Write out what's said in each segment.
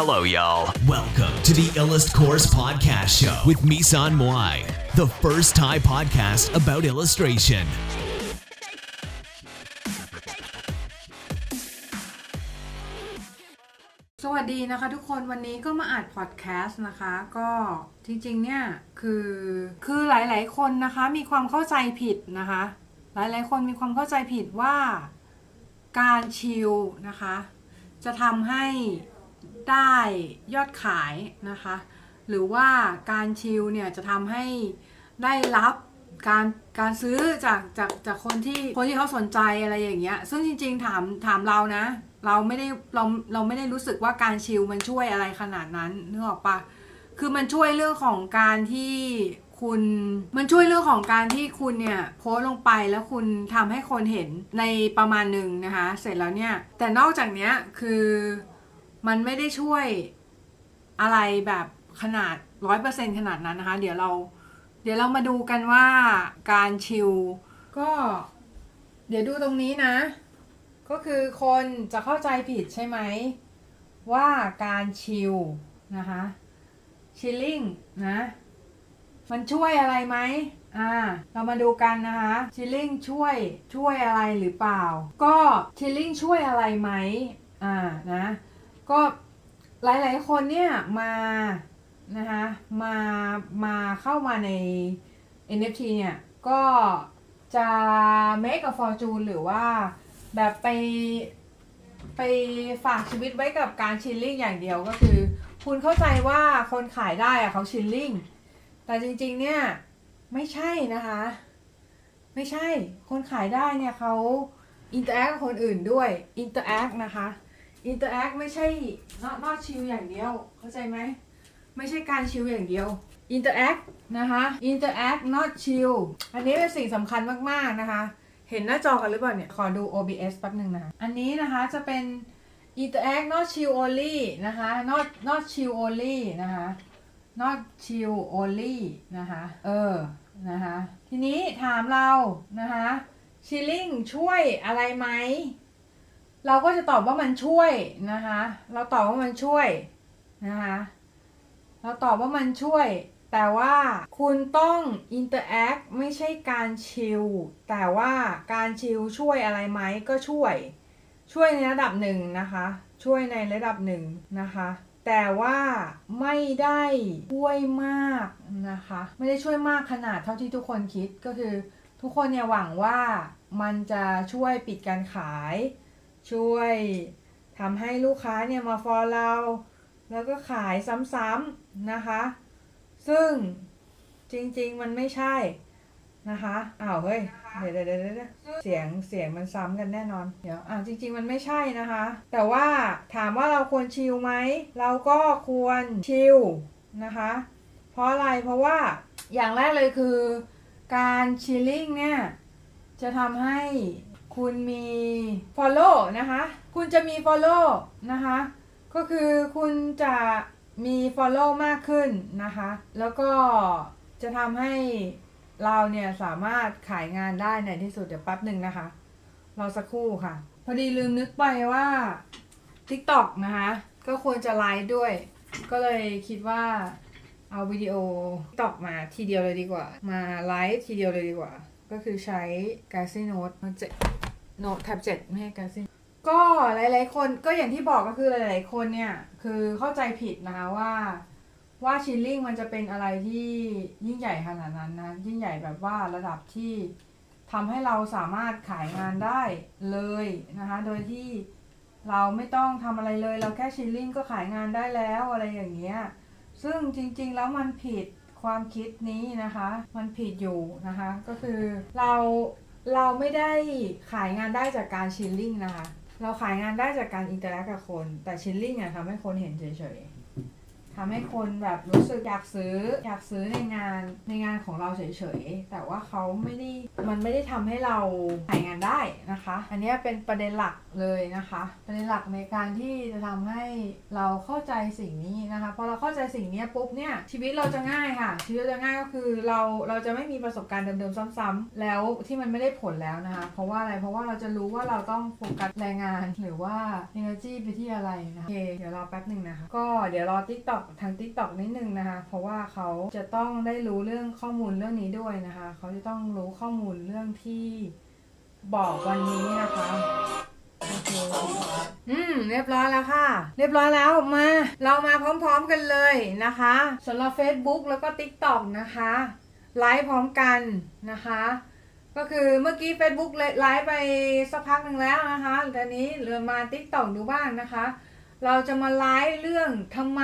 Hello, y'all. Welcome to the Illust Course Podcast Show with Misan Moai, the first Thai podcast about illustration. สวัสดีนะคะทุกคนวันนี้ก็มาอัดพอดแคสต์นะคะ ก็จริงๆเนี่ยคือคือหลายๆคนนะคะมีความเข้าใจผิดนะคะ หลายๆคนมีความเข้าใจผิดว่าการชิลนะคะ จะทำให้ ได้ยอดขายนะคะ หรือว่าการชิลเนี่ยจะทำให้ได้รับการการซื้อจากจากจากคนที่คนที่เขาสนใจอะไรอย่างเงี้ย ซึ่งจริง ๆ ถามถามเรานะ เราไม่ได้เราเราไม่ได้รู้สึกว่าการชิลมันช่วยอะไรขนาดนั้นนึกออกปะคือมันช่วยเรื่องของการที่คุณมันช่วยเรื่องของการที่คุณเนี่ยโพสลงไปแล้วคุณทำให้คนเห็นในประมาณหนึ่งนะคะ เสร็จแล้วเนี่ย แต่นอกจากเนี้ยคือ มันไม่ได้ช่วยอะไรแบบขนาดร้อยเปอร์เซ็นขนาดนั้นนะคะ เดี๋ยวเรา เดี๋ยวเรามาดูกันว่าการชิลก็ เดี๋ยวดูตรงนี้นะ ก็คือคนจะเข้าใจผิดใช่ไหม ว่าการชิลนะคะชิลลิ่งนะ มันช่วยอะไรไหมอ่า เรามาดูกันนะคะชิลลิ่งช่วยช่วยอะไรหรือเปล่า ก็ชิลลิ่งช่วยอะไรไหมอ่านะ ก็หลายๆคนเนี่ยมานะคะมามาเข้ามาใน NFT เนี่ยก็จะ make a fortune หรือว่าแบบไปไปฝากชีวิตไว้กับการชิลลิ่งอย่างเดียวก็คือ คุณเข้าใจว่าคนขายได้อะเขา shilling แต่จริงๆเนี่ยไม่ใช่นะคะ ไม่ใช่คนขายได้เนี่ยเขา interact กับคนอื่นด้วย interact นะคะ interact ไม่ใช่ not not shill อย่างเดียว เข้าใจไหม ไม่ใช่การ shill อย่างเดียว interact นะคะ interact not shill อันนี้เป็นสิ่งสำคัญมาก ๆ นะคะ เห็นหน้าจอกันหรือเปล่าเนี่ย ขอดู OBS แป๊บหนึ่งนะคะ อันนี้นะคะจะเป็น interact not chill only นะคะ not not chill only นะคะ not chill only นะคะ เออ นะคะ ทีนี้ถามเรานะคะ chilling ช่วยอะไรไหม เราก็จะตอบว่ามันช่วยนะคะ เราตอบว่ามันช่วยนะคะ เราตอบว่ามันช่วย แต่ว่าคุณต้อง interact ไม่ใช่การชิล แต่ว่าการชิลช่วยอะไรไหมก็ช่วย ช่วยในระดับหนึ่งนะคะ ช่วยในระดับหนึ่งนะคะ แต่ว่าไม่ได้ช่วยมากนะคะ ไม่ได้ช่วยมากขนาดเท่าที่ทุกคนคิดก็คือ ทุกคนเนี่ยหวังว่ามันจะช่วยปิดการขาย ช่วยทำให้ลูกค้าเนี่ยมาฟอลเรา แล้วก็ขายซ้ำๆนะคะ ซึ่งจริงๆมันไม่ใช่นะคะอ้าวเฮ้ยเดี๋ยวเดี๋ยวเดี๋ยวเสียงเสียงมันซ้ำกันแน่นอน เดี๋ยวอ่าจริง ๆ มันไม่ใช่นะคะ แต่ว่าถามว่าเราควรชิลไหม เราก็ควรชิลนะคะ เพราะอะไร เพราะว่าอย่างแรกเลยคือ การชิลลิ่งเนี่ย จะทำให้ คุณมี follow นะคะ คุณจะมี follow นะคะ ก็คือคุณจะมี follow มากขึ้นนะคะ แล้วก็จะทำให้เราเนี่ยสามารถขายงานได้ในที่สุดเดี๋ยวแป๊บหนึ่งนะคะ รอสักครู่ค่ะ พอดีลืมนึกไปว่า TikTok นะคะ ก็ควรจะไลฟ์ด้วย ก็เลยคิดว่าเอาวิดีโอ TikTok มาทีเดียวเลยดีกว่า มาไลฟ์ทีเดียวเลยดีกว่า ก็คือใช้ Galaxy Note Note 7 Note Tab 7ไม่ใช่ Galaxy ก็หลายๆ คนก็อย่างที่บอกก็คือหลายๆ คนเนี่ย คือเข้าใจผิดนะคะว่าว่าชิลลิ่งมันจะเป็นอะไรที่ยิ่งใหญ่ขนาดนั้นนะยิ่งใหญ่แบบว่าระดับที่ทำให้เราสามารถขายงานได้เลยนะคะ โดยที่เราไม่ต้องทำอะไรเลย เราแค่ชิลลิ่งก็ขายงานได้แล้วอะไรอย่างเงี้ย ซึ่งจริงๆแล้วมันผิดความคิดนี้นะคะ มันผิดอยู่นะคะ ก็คือเรา เราไม่ได้ขายงานได้จากการ shilling นะคะ เราขายงานได้จากการ interact กับคน แต่ shilling เนี่ยทำให้คนเห็นเฉยๆ ทำให้คนแบบรู้สึกอยากซื้ออยากซื้อในงานในงานของเราเฉยๆ แต่ว่าเขาไม่ได้มันไม่ได้ทำให้เราขายงานได้นะคะ อันนี้เป็นประเด็นหลักเลยนะคะ ประเด็นหลักในการที่จะทำให้เราเข้าใจสิ่งนี้นะคะพอเราเข้าใจสิ่งนี้ปุ๊บเนี่ยชีวิตเราจะง่ายค่ะ ชีวิตเราจะง่ายก็คือเราเราจะไม่มีประสบการณ์เดิมๆซ้ำๆแล้วที่มันไม่ได้ผลแล้วนะคะเพราะว่าอะไรเพราะว่าเราจะรู้ว่าเราต้องโฟกัสแรงงานหรือว่า energy ไปที่อะไรนะโอเคเดี๋ยวรอแป๊บหนึ่งนะคะก็เดี๋ยวรอ TikTok ทาง TikTok นิดนึงนะคะ เพราะว่าเขาจะต้องได้รู้เรื่องข้อมูลเรื่องนี้ด้วยนะคะ เขาจะต้องรู้ข้อมูลเรื่องที่บอกวันนี้นะคะโอเคอืมเรียบร้อยแล้วค่ะ เรียบร้อยแล้วมา เรามาพร้อมๆกันเลยนะคะสำหรับ Facebook แล้วก็ TikTok นะคะไลฟ์พร้อมกันนะคะ ก็คือเมื่อกี้ Facebook ไลฟ์ไปสักพักหนึ่งแล้วนะคะตอนนี้เรือมา TikTok ดูบ้างนะคะ เราจะมาไลฟ์เรื่องทำไม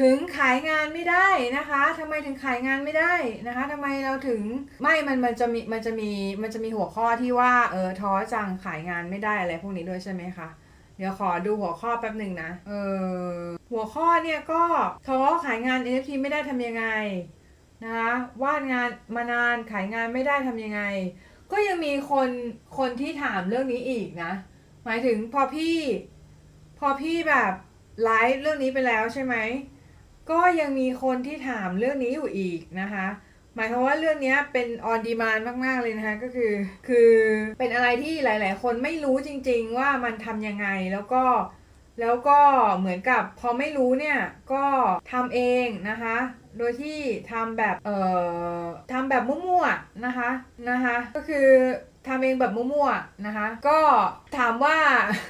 ถึงขายงานไม่ได้นะคะทำไมถึงขายงานไม่ได้นะคะทำไมเราถึงไม่มันมันจะมีมันจะมีมันจะมีหัวข้อที่ว่าเออท้อจังขายงานไม่ได้อะไรพวกนี้ด้วยใช่ไหมคะเดี๋ยวขอดูหัวข้อแป๊บหนึ่งนะเออหัวข้อเนี่ยก็ท้อขายงาน NFT ไม่ได้ทำยังไงนะคะวาดงานมานานขายงานไม่ได้ทำยังไง ก็ยังมีคนคนที่ถามเรื่องนี้อีกนะ หมายถึงพอพี่ อพี่แบบไลฟ์เรื่องนี้ไปแล้วใช่ไหม ก็ยังมีคนที่ถามเรื่องนี้อยู่อีกนะคะ หมายความว่าเรื่องนี้เป็นออนดีมานมาก ๆ เลยนะคะ ก็คือ คือเป็นอะไรที่หลาย ๆ คนไม่รู้จริง ๆ ว่ามันทำยังไงแล้วก็แล้วก็เหมือนกับพอไม่รู้เนี่ยก็ทำเองนะคะ โดยที่ทำแบบเอ่อทำแบบมั่วๆนะคะนะคะ ก็คือ ทำเองแบบมั่วๆนะคะ ก็ถามว่า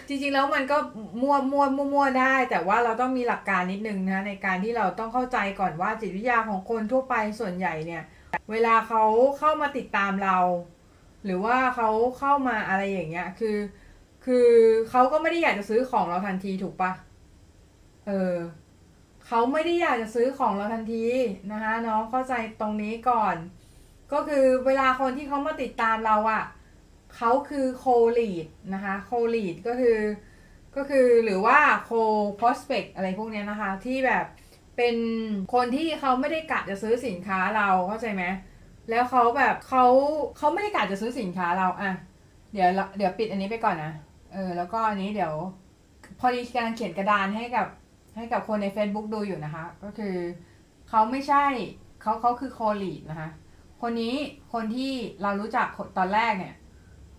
จริงๆแล้วมันก็มั่วมั่วมั่วๆได้ แต่ว่าเราต้องมีหลักการนิดนึงนะในการที่เราต้องเข้าใจก่อนว่าจิตวิทยาของคนทั่วไปส่วนใหญ่เนี่ย เวลาเขาเข้ามาติดตามเรา หรือว่าเขาเข้ามาอะไรอย่างเงี้ยคือ คือเขาก็ไม่ได้อยากจะซื้อของเราทันทีถูกปะเออเขาไม่ได้อยากจะซื้อของเราทันทีนะคะน้องเข้าใจตรงนี้ก่อน ก็คือเวลาคนที่เขามาติดตามเราอะ่ะ เขาคือโคลีดนะคะโคลีดก็คือก็คือหรือว่าโคโพสเปกอะไรพวกนี้นะคะที่แบบเป็นคนที่เขาไม่ได้กะจะซื้อสินค้าเราเข้าใจไหมแล้วเขาแบบเขาเขาไม่ได้กะจะซื้อสินค้าเราอะเดี๋ยวเดี๋ยวปิดอันนี้ไปก่อนนะเออแล้วก็อันนี้เดี๋ยว พอดีกำลังเขียนกระดานให้กับให้กับคนใน Facebook ดูอยู่นะคะ ก็คือเขาไม่ใช่เขาเขาคือโคลีดนะคะคนนี้คนที่เรารู้จักตอนแรกเนี่ย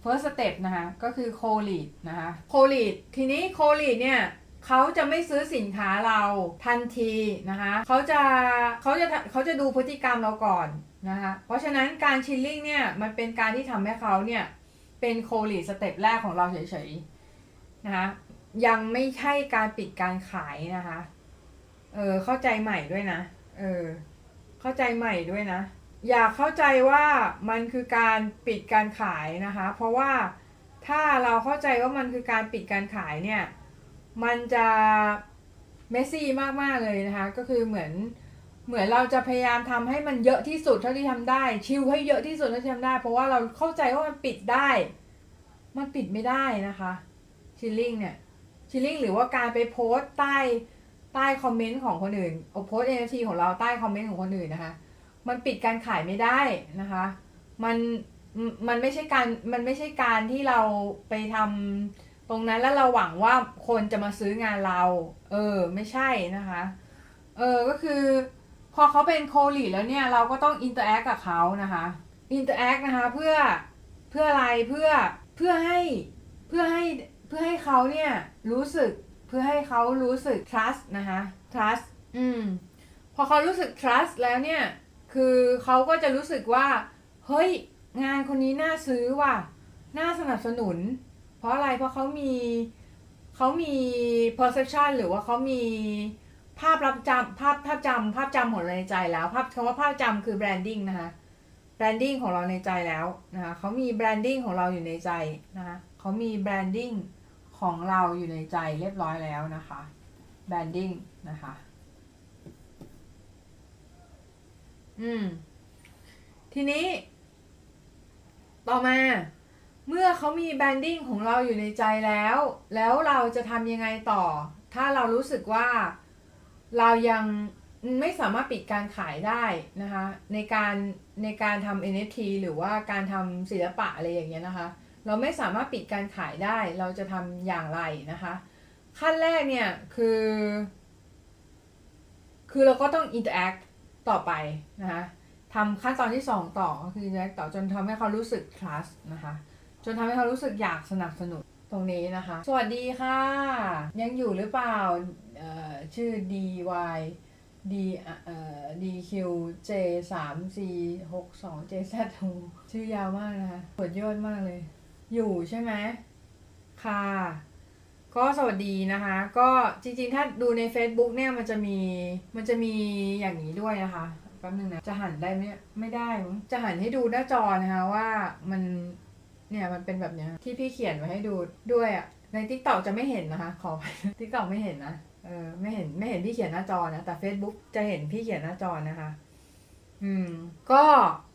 first step นะคะก็คือ co lead นะคะ co lead ทีนี้ co lead เนี่ยเขาจะไม่ซื้อสินค้าเราทันทีนะคะเขาจะเขาจะเขาจะดูพฤติกรรมเราก่อนนะคะเพราะฉะนั้นการชิลลิ่งเนี่ยมันเป็นการที่ทำให้เขาเนี่ยเป็น co lead สเต็ปแรกของเราเฉยๆนะคะยังไม่ใช่การปิดการขายนะคะเออเข้าใจใหม่ด้วยนะเออเข้าใจใหม่ด้วยนะ อย่าเข้าใจว่ามันคือการปิดการขายนะคะ เพราะว่าถ้าเราเข้าใจว่ามันคือการปิดการขายเนี่ย มันจะเมสซี่มาก ๆ เลยนะคะ ก็คือเหมือนเหมือนเราจะพยายามทำให้มันเยอะที่สุดเท่าที่ทำได้ ชิลให้เยอะที่สุดเท่าที่ทำได้ เพราะว่าเราเข้าใจว่ามันปิดได้ มันปิดไม่ได้นะคะshilling เนี่ย shilling หรือว่าการไปโพสต์ใต้ใต้คอมเมนต์ของคนอื่นเออโพสต์ NFT ของเราใต้คอมเมนต์ของคนอื่นนะคะ มันปิดการขายไม่ได้นะคะ มันมันไม่ใช่การมันไม่ใช่การที่เราไปทำตรงนั้นแล้วเราหวังว่าคนจะมาซื้องานเรา เออ ไม่ใช่นะคะ เออ ก็คือ พอเขาเป็นโคลีแล้วเนี่ย เราก็ต้อง interact กับเขานะคะ interact นะคะเพื่อเพื่ออะไรเพื่อเพื่อให้เพื่อให้เพื่อให้เขาเนี่ยรู้สึกเพื่อให้เขารู้สึก trust นะคะ trust อืมพอเขารู้สึก trust แล้วเนี่ย คือเขาก็จะรู้สึกว่า เฮ้ย งานคนนี้น่าซื้อว่ะ น่าสนับสนุน เพราะอะไร เพราะเขามีเขามี perception หรือว่าเขามีภาพรับจำภาพภาพจำภาพจำของเราในใจแล้ว ภาพคำว่าภาพจำคือ branding นะคะ branding ของเราในใจแล้วนะคะเขามี branding ของเราอยู่ในใจนะคะเขามี branding ของเราอยู่ในใจเรียบร้อยแล้วนะคะ branding นะคะ อืม ทีนี้ ต่อมา เมื่อเขามีแบนดิ้งของเราอยู่ในใจแล้ว แล้วเราจะทำยังไงต่อ ถ้าเรารู้สึกว่าเรายังไม่สามารถปิดการขายได้นะคะ ในการในการทำ NFT หรือว่าการทำศิลปะอะไรอย่างเงี้ยนะคะ เราไม่สามารถปิดการขายได้ เราจะทำอย่างไรนะคะ ขั้นแรกเนี่ยคือ คือเราก็ต้อง interact ต่อไปนะคะทำขั้นตอนที่ 2 ต่อก็คือต่อจนทำให้เขารู้สึก trust นะคะ จนทำให้เขารู้สึกอยากสนับสนุนตรงนี้นะคะ สวัสดีค่ะ ยังอยู่หรือเปล่าเอ่อชื่อ dy d เอ่อ dq j 3 c 6 2 j z ชื่อยาวมากนะคะปวดยอดมากเลย อยู่ใช่ไหมค่ะ ก็สวัสดีนะคะ ก็จริงๆ ถ้าดูใน Facebook เนี่ยมันจะมีมันจะมีอย่างนี้ด้วยนะคะแป๊บนึงนะจะหันได้ไหมไม่ได้จะหันให้ดูหน้าจอนะคะว่ามันเนี่ยมันเป็นแบบเนี้ยที่พี่เขียนไว้ให้ดูด้วยอะ่ะใน t ิ k t o k จะไม่เห็นนะคะ ขอไป t ิ k t o k ไม่เห็นนะเออไม่เห็นไม่เห็นพี่เขียนหน้าจอนะแต่ Facebook จะเห็นพี่เขียนหน้าจอนะคะ อืม ก็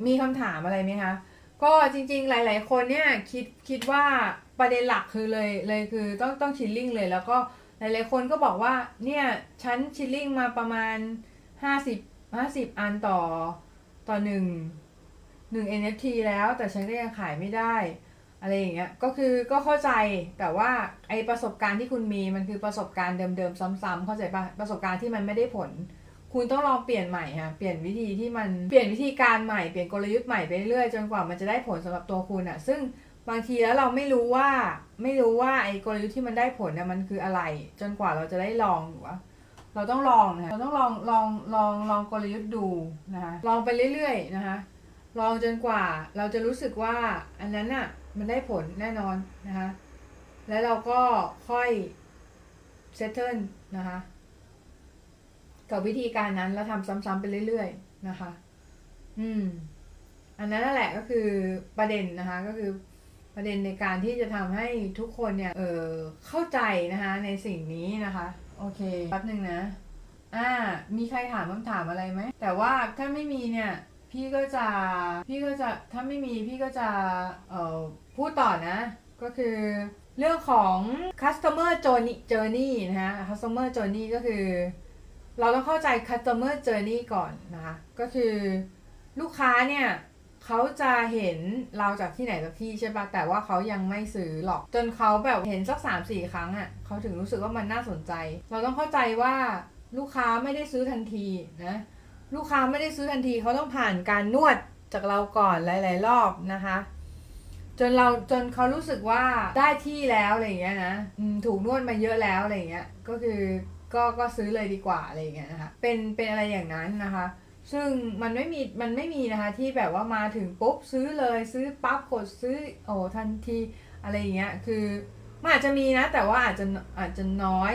มีคำถามอะไรไหมคะก็จริงๆ หลาย ๆ คนเนี่ยคิดคิดว่า ประเด็นหลักคือเลยเลยคือต้องต้องชิลลิ่งเลย แล้วก็หลายๆคนก็บอกว่าเนี่ยฉันชิลลิ่งมาประมาณ 50 50 อันต่อต่อหนึ่งหนึ่ง NFT แล้วแต่ฉันก็ยังขายไม่ได้ อะไรอย่างเงี้ยก็คือก็เข้าใจแต่ว่าไอประสบการณ์ที่คุณมีมันคือประสบการณ์เดิมๆซ้ำๆเข้าใจปะประสบการณ์ที่มันไม่ได้ผล คุณต้องลองเปลี่ยนใหม่ค่ะเปลี่ยนวิธีที่มันเปลี่ยนวิธีการใหม่เปลี่ยนกลยุทธ์ใหม่ไปเรื่อยจนกว่ามันจะได้ผลสำหรับตัวคุณอะซึ่ง บางทีแล้วเราไม่รู้ว่าไม่รู้ว่าไอ้กลยุทธ์ที่มันได้ผลเนี่ยมันคืออะไร จนกว่าเราจะได้ลองหรือว่าเราต้องลองนะคะเราต้องลองลองลองลองกลยุทธ์ดูนะคะลองไปเรื่อยๆนะคะลองจนกว่าเราจะรู้สึกว่าอันนั้นอะมันได้ผลแน่นอนนะคะแล้วเราก็ค่อยเซตเทิลนะคะกับวิธีการนั้นแล้วทำซ้ำๆไปเรื่อยๆนะคะ อืม อันนั้นนั่นแหละก็คือประเด็นนะคะ ก็คือ ประเด็นในการที่จะทำให้ทุกคนเนี่ย เออเข้าใจนะคะในสิ่งนี้นะคะ โอเคแป๊บหนึ่งนะ อ่า มีใครถามคำถามอะไรไหม แต่ว่าถ้าไม่มีเนี่ย พี่ก็จะ พี่ก็จะ ถ้าไม่มีพี่ก็จะ เอ่อ พูดต่อนะ ก็คือเรื่องของ customer journey journey นะคะ customer journey ก็คือ เราต้องเข้าใจ customer journey ก่อนนะคะ ก็คือลูกค้าเนี่ย เขาจะเห็นเราจากที่ไหนสักที่ใช่ปะแต่ว่าเขายังไม่ซื้อหรอก จนเขาแบบเห็นสักสามสี่ครั้งอะ่ะเขาถึงรู้สึกว่ามันน่าสนใจ เราต้องเข้าใจว่าลูกค้าไม่ได้ซื้อทันทีนะลูกค้าไม่ได้ซื้อทันทีเขาต้องผ่านการนวดจากเราก่อนหลาย ๆ รอบนะคะ จนเราจนเขารู้สึกว่าได้ที่แล้วอะไรอย่างเงี้ยนะถูกนวดมาเยอะแล้วอะไรอย่างเงี้ยก็คือก็ก็ซื้อเลยดีกว่าอะไรอย่างเงี้ยนะคะเป็นเป็นอะไรอย่างนั้นนะคะ ซึ่งมันไม่มีมันไม่มีนะคะที่แบบว่ามาถึงปุ๊บซื้อเลยซื้อปั๊บกดซื้อโอ้ทันทีอะไรอย่างเงี้ยคือมันอาจจะมีนะ แต่ว่าอาจจะอาจจะน้อย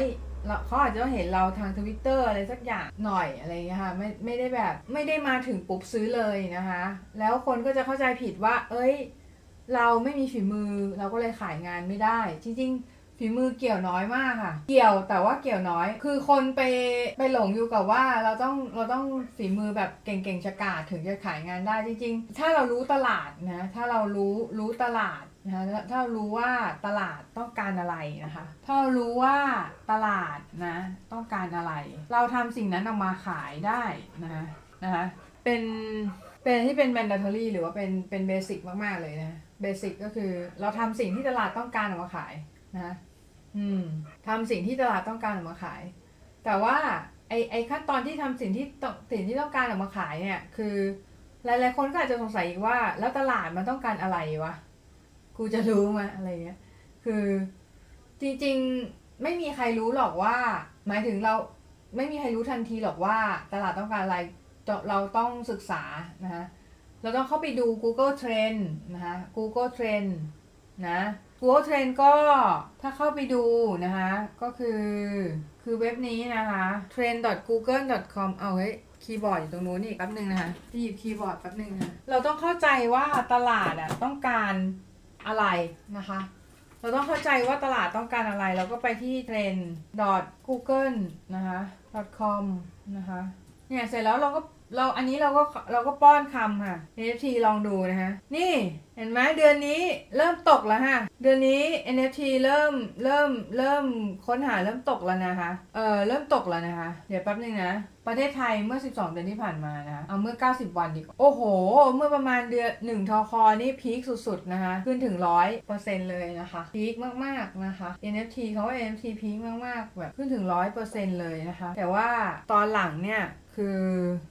เขาอาจจะเห็นเราทางทวิตเตอร์อะไรสักอย่างหน่อยอะไรเงี้ยค่ะไม่ไม่ได้แบบไม่ได้มาถึงปุ๊บซื้อเลยนะคะ แล้วคนก็จะเข้าใจผิดว่า เอ้ย เราไม่มีฝีมือเราก็เลยขายงานไม่ได้ จริง ๆ ฝีมือเกี่ยวน้อยมากค่ะ เกี่ยวแต่ว่าเกี่ยวน้อย คือคนไปไปหลงอยู่กับว่าเราต้องเราต้องฝีมือแบบเก่งๆชะกาจถึงจะขายงานได้จริง ๆ ถ้าเรารู้ตลาดนะ ถ้าเรารู้รู้ตลาดนะถ้าเรารู้ว่าตลาดต้องการอะไรนะคะ ถ้าเรารู้ว่าตลาดนะต้องการอะไร เราทำสิ่งนั้นออกมาขายได้นะคะนะคะเป็นเป็นที่เป็น mandatory หรือว่าเป็นเป็นเบสิกมากๆเลยนะเบสิกก็คือเราทำสิ่งที่ตลาดต้องการออกมาขาย นะอืมทำสิ่งที่ตลาดต้องการออกมาขาย แต่ว่าไอไอขั้นตอนที่ทำสิ่งที่ต้องสิ่งที่ต้องการออกมาขายเนี่ย คือหลายๆคนก็อาจจะสงสัยอีกว่า แล้วตลาดมันต้องการอะไรวะกูจะรู้ไหมอะไรเงี้ยคือจริงๆไม่มีใครรู้หรอกว่า หมายถึงเราไม่มีใครรู้ทันทีหรอกว่าตลาดต้องการอะไรเราต้องศึกษานะคะเราต้องเข้าไปดู Google Trend นะคะ Google Trend นะ Google Trend ก็ถ้าเข้าไปดูนะคะ ก็คือคือเว็บนี้นะคะ trend.google.com เอาเฮ้ยคีย์บอร์ดอยู่ตรงนู้นนี่แป๊บนึงนะคะที่หยิบคีย์บอร์ดแป๊บนึงนะเราต้องเข้าใจว่าตลาดอะต้องการอะไรนะคะ เราต้องเข้าใจว่าตลาดต้องการอะไร เราก็ไปที่ trend.google นะคะ .com นะคะเนี่ยเสร็จแล้วเราก็ เราอันนี้เราก็เราก็ป้อนคำค่ะ NFT ลองดูนะคะ นี่เห็นไหมเดือนนี้เริ่มตกแล้วฮะ เดือนนี้ NFT เริ่มเริ่มเริ่มค้นหาเริ่มตกแล้วนะคะ เออเริ่มตกแล้วนะคะ เดี๋ยวแป๊บนึงนะ ประเทศไทยเมื่อ 12 เดือนที่ผ่านมานะเอาเมื่อ 90 วันดีกว่า โอ้โห เมื่อประมาณเดือนหนึ่งทอคอนี่พีคสุดๆนะคะ ขึ้นถึง 100%เลยนะคะ พีคมากๆนะคะ NFT เขาว่า NFT พีคมากๆแบบขึ้นถึง 100%เลยนะคะ แต่ว่าตอนหลังเนี่ย คือ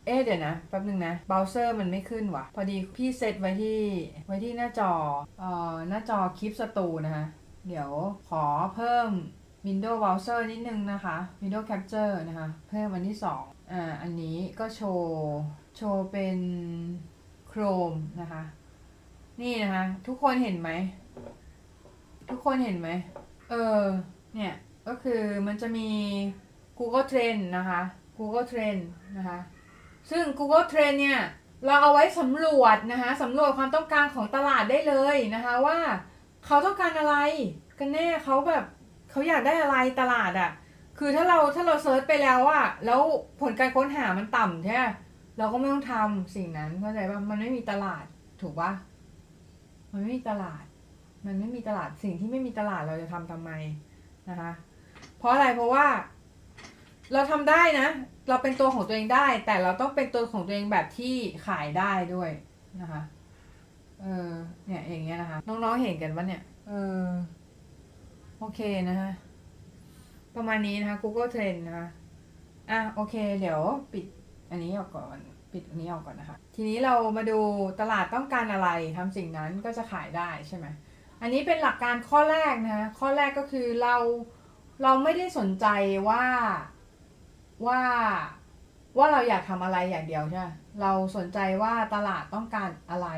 เอ๊ะเดี๋ยวนะแป๊บนึงนะเบราว์เซอร์มันไม่ขึ้นว่ะ พอดีพี่เซตไว้ที่ไว้ที่หน้าจอเอ่อหน้าจอคลิปสตูนะคะเดี๋ยวขอเพิ่ม Windows Browser นิดนึงนะคะ Windows Capture นะคะ เพิ่มอันที่2อ่าอันนี้ก็โชว์ โชว์เป็น Chrome นะคะ นี่นะคะ ทุกคนเห็นไหม ทุกคนเห็นไหม เออ เนี่ย ก็คือมันจะมี Google Trend นะคะ Google Trend นะคะ ซึ่ง Google Trend เนี่ย เราเอาไว้สำรวจนะคะสำรวจความต้องการของตลาดได้เลยนะคะว่าเขาต้องการอะไรกันแน่เขาแบบเขาอยากได้อะไรตลาดอะ่ะ คือถ้าเราถ้าเราเซิร์ชไปแล้วอะแล้วผลการค้นหามันต่ำใช่เราก็ไม่ต้องทำสิ่งนั้นเข้าใจป่ะมันไม่มีตลาดถูกปะมันไม่มีตลาด มันไม่มีตลาดสิ่งที่ไม่มีตลาดเราจะทำทำไมนะคะ เพราะอะไรเพราะว่า เราทำได้นะ เราเป็นตัวของตัวเองได้ แต่เราต้องเป็นตัวของตัวเองแบบที่ขายได้ด้วยนะคะ เออ เนี่ยอย่างเงี้ยนะคะ น้องๆเห็นกันปะเนี่ย เออ โอเคนะคะ ประมาณนี้นะคะ Google Trend นะคะ อะโอเค เดี๋ยวปิดอันนี้ออกก่อน ปิดอันนี้ออกก่อนนะคะ ทีนี้เรามาดูตลาดต้องการอะไรทำสิ่งนั้นก็จะขายได้ใช่ไหม อันนี้เป็นหลักการข้อแรกนะคะ ข้อแรกก็คือเราเราไม่ได้สนใจว่า ว่าว่าเราอยากทำอะไรอย่างเดียวใช่ไหมเราสนใจว่าตลาดต้องการอะไร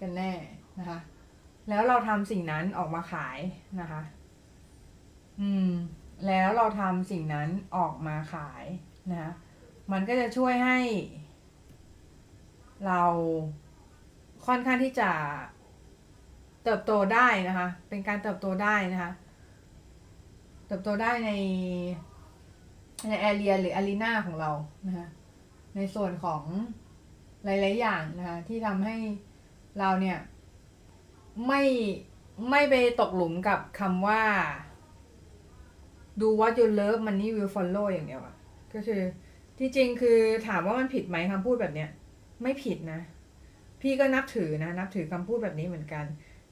กันแน่นะคะ แล้วเราทำสิ่งนั้นออกมาขายนะคะ อืม แล้วเราทำสิ่งนั้นออกมาขายนะคะมันก็จะช่วยให้ เราค่อนข้างที่จะเติบโตได้นะคะ เป็นการเติบโตได้นะคะ เติบโตได้ใน ในแอเรียหรืออารีนาของเรานะคะในส่วนของหลาย ๆ อย่างนะคะที่ทำให้เราเนี่ยไม่ไม่ไปตกหลุมกับคำว่า ดู what you love money will follow อย่างเดียวอะก็คือที่จริงคือถามว่ามันผิดไหมคำพูดแบบเนี้ย ไม่ผิดนะ พี่ก็นับถือนะ นับถือคำพูดแบบนี้เหมือนกัน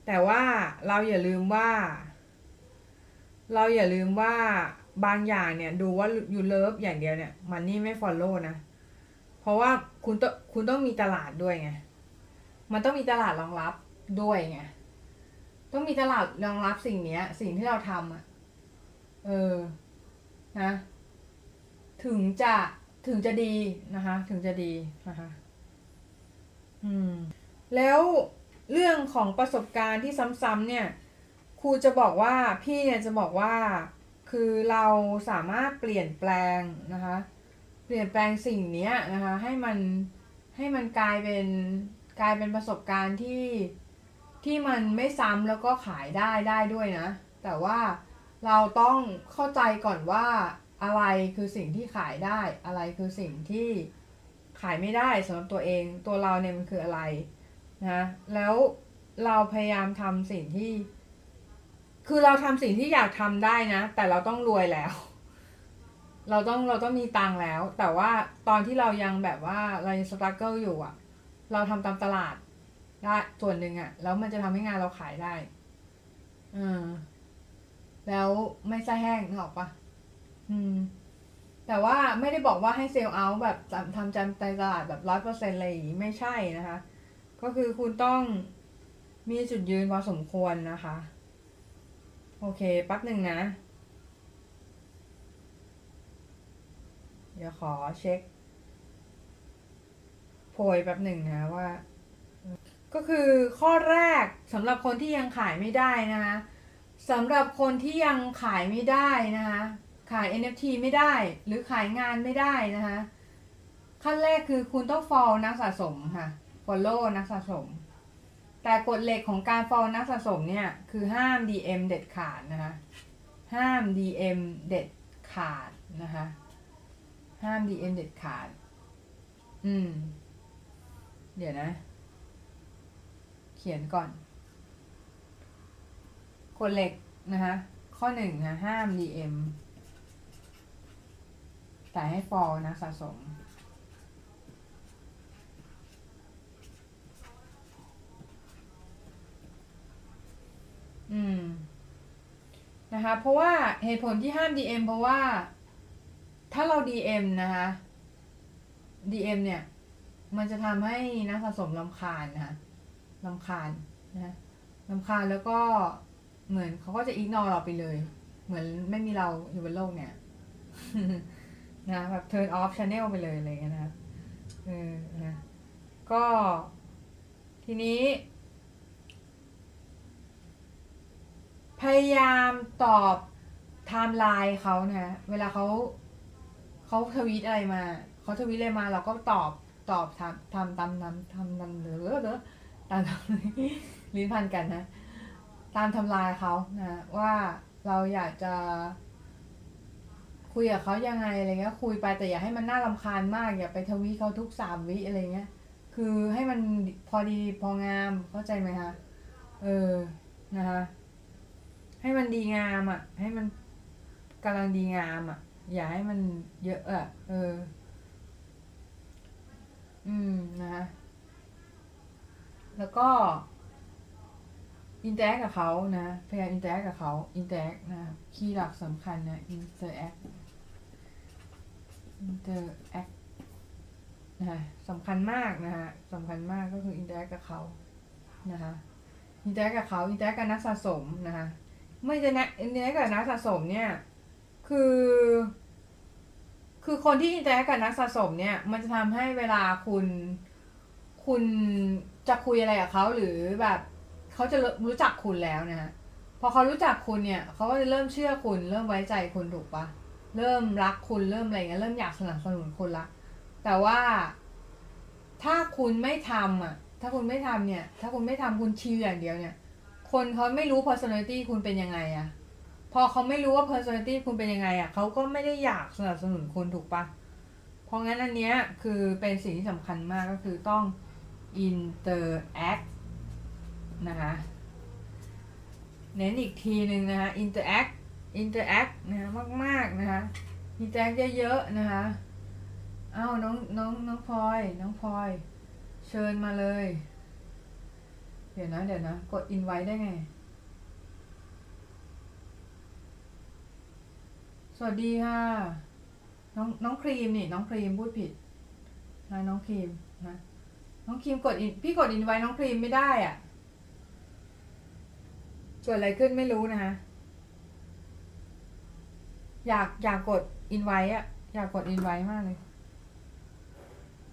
แต่ว่าเราอย่าลืมว่า เราอย่าลืมว่า บางอย่างเนี่ยดูว่า you love อย่างเดียวเนี่ย money ไม่ follow นะ เพราะว่าคุณต้องคุณต้องมีตลาดด้วยไง มันต้องมีตลาดรองรับด้วยไง ต้องมีตลาดรองรับสิ่งเนี้ย สิ่งที่เราทำอะ เออ นะ ถึงจะถึงจะดีนะคะ ถึงจะดีนะคะ อืม แล้วเรื่องของประสบการณ์ที่ซ้ำๆเนี่ยครูจะบอกว่าพี่เนี่ยจะบอกว่า คือเราสามารถเปลี่ยนแปลงนะคะ เปลี่ยนแปลงสิ่งนี้นะคะ ให้มันให้มันกลายเป็นกลายเป็นประสบการณ์ที่ที่มันไม่ซ้ำแล้วก็ขายได้ได้ด้วยนะ แต่ว่าเราต้องเข้าใจก่อนว่าอะไรคือสิ่งที่ขายได้ อะไรคือสิ่งที่ขายไม่ได้สำหรับตัวเองตัวเราเนี่ยมันคืออะไรนะแล้วเราพยายามทำสิ่งที่ คือเราทำสิ่งที่อยากทำได้นะ แต่เราต้องรวยแล้ว เราต้องเราต้องมีตังแล้ว แต่ว่าตอนที่เรายังแบบว่าเรายังสตรัคเกิลอยู่อะเราทำตามตลาดได้ส่วนหนึ่งอะแล้วมันจะทำให้งานเราขายได้อืมแล้วไม่ใช่แห้งนึกออกปะอืม แต่ว่าไม่ได้บอกว่าให้เซลล์เอาแบบทำจำใจตลาดแบบร้อยเปอร์เซ็นต์อะไรอย่างนี้ไม่ใช่นะคะ ก็คือคุณต้องมีจุดยืนพอสมควรนะคะ โอเคแป๊บหนึ่งนะ เดี๋ยวขอเช็คโพยแป๊บหนึ่งนะว่า ก็คือข้อแรกสำหรับคนที่ยังขายไม่ได้นะคะสำหรับคนที่ยังขายไม่ได้นะคะขาย NFT ไม่ได้หรือขายงานไม่ได้นะคะขั้นแรกคือคุณต้อง follow นักสะสมค่ะ follow นักสะสม แต่กฎเหล็กของการ follow นักสะสมเนี่ยคือห้าม DM เด็ดขาดนะคะห้าม DM เด็ดขาดนะคะห้าม DM เด็ดขาด อืม เดี๋ยวนะ เขียนก่อนกฎเหล็กนะคะข้อหนึ่งนะห้าม DM แต่ให้ fall นะสะสม อืม นะคะ เพราะว่าเหตุผลที่ห้าม DM เพราะว่า ถ้าเรา DM นะคะ DM เนี่ย มันจะทำให้นักสะสมลำคาญนะคะลำคาญนะลำคาญแล้วก็เหมือนเขาก็จะอิกนอเราไปเลย เหมือนไม่มีเราอยู่บนโลกเนี่ย นะแบบ turn off channel ไปเลยอะไรเงี้ยนะเออนะก็ทีนี้ พยายามตอบไทม์ไลน์เขานะ เวลาเขาเขาทวีตอะไรมา เขาทวีตอะไรมา เราก็ตอบตอบทำทำตามน้ำทำน้ำหรือหรือตามลิ้นพันกันนะ ตามทำลายเขานะว่าเราอยากจะ คุยกับเขายังไงอะไรเงี้ยคุยไปแต่อย่าให้มันน่ารำคาญมาก อย่าไปทวีตเขาทุกสามวิอะไรเงี้ย คือให้มันพอดีพองามเข้าใจไหมคะเออนะคะ ให้มันดีงามอะ ให้มันกำลังดีงามอะ อย่าให้มันเยอะอะ เออ อืมนะคะแล้วก็อินเตอร์กับเขานะพยายามอินเตอร์กับเขาอินเตอร์นะ key หลักสำคัญนะ interact interact นะสำคัญมากนะฮะสำคัญมากก็คืออินเตอร์กับเขานะคะอินเตอร์กับเขาอินเตอร์กับนักสะสมนะคะ ไม่จะนะอินเตอร์กับนักสะสมเนี่ย คือ คือคนที่อินเตอร์กับนักสะสมเนี่ย มันจะทำให้เวลาคุณ คุณจะคุยอะไรกับเขาหรือแบบเขาจะรู้จักคุณแล้วนะฮะพอเขารู้จักคุณเนี่ยเขาก็จะเริ่มเชื่อคุณ เริ่มไว้ใจคุณถูกปะเริ่มรักคุณเริ่มอะไรเงี้ยเริ่มอยากสนับสนุนคุณละแต่ว่า ถ้าคุณไม่ทำอะ ถ้าคุณไม่ทำเนี่ย ถ้าคุณไม่ทำคุณ chill อย่างเดียวเนี่ย คนเขาไม่รู้ personality คุณเป็นยังไงอะพอเขาไม่รู้ว่า personality คุณเป็นยังไงอะเขาก็ไม่ได้อยากสนับสนุนคุณถูกปะเพราะงั้นอันเนี้ยคือเป็นสิ่งที่สำคัญมากก็คือต้อง interact นะคะเน้นอีกทีหนึ่งนะคะ interact interact นะคะมากๆนะคะ interact เยอะๆนะคะอ้าวน้องน้องน้องพลอย น้องพลอย เชิญมาเลย เดี๋ยวนะ เดี๋ยวนะ กด invite ได้ไง สวัสดีค่ะ น้องน้องครีมนี่น้องครีมพูดผิดนะน้องครีมนะน้องครีมกดอินพี่กดอินไว้น้องครีมไม่ได้อะ่ะเกิดอะไรขึ้นไม่รู้นะคะอยากอยากกดอินไว้อะอยากกดอินไว้มากเลย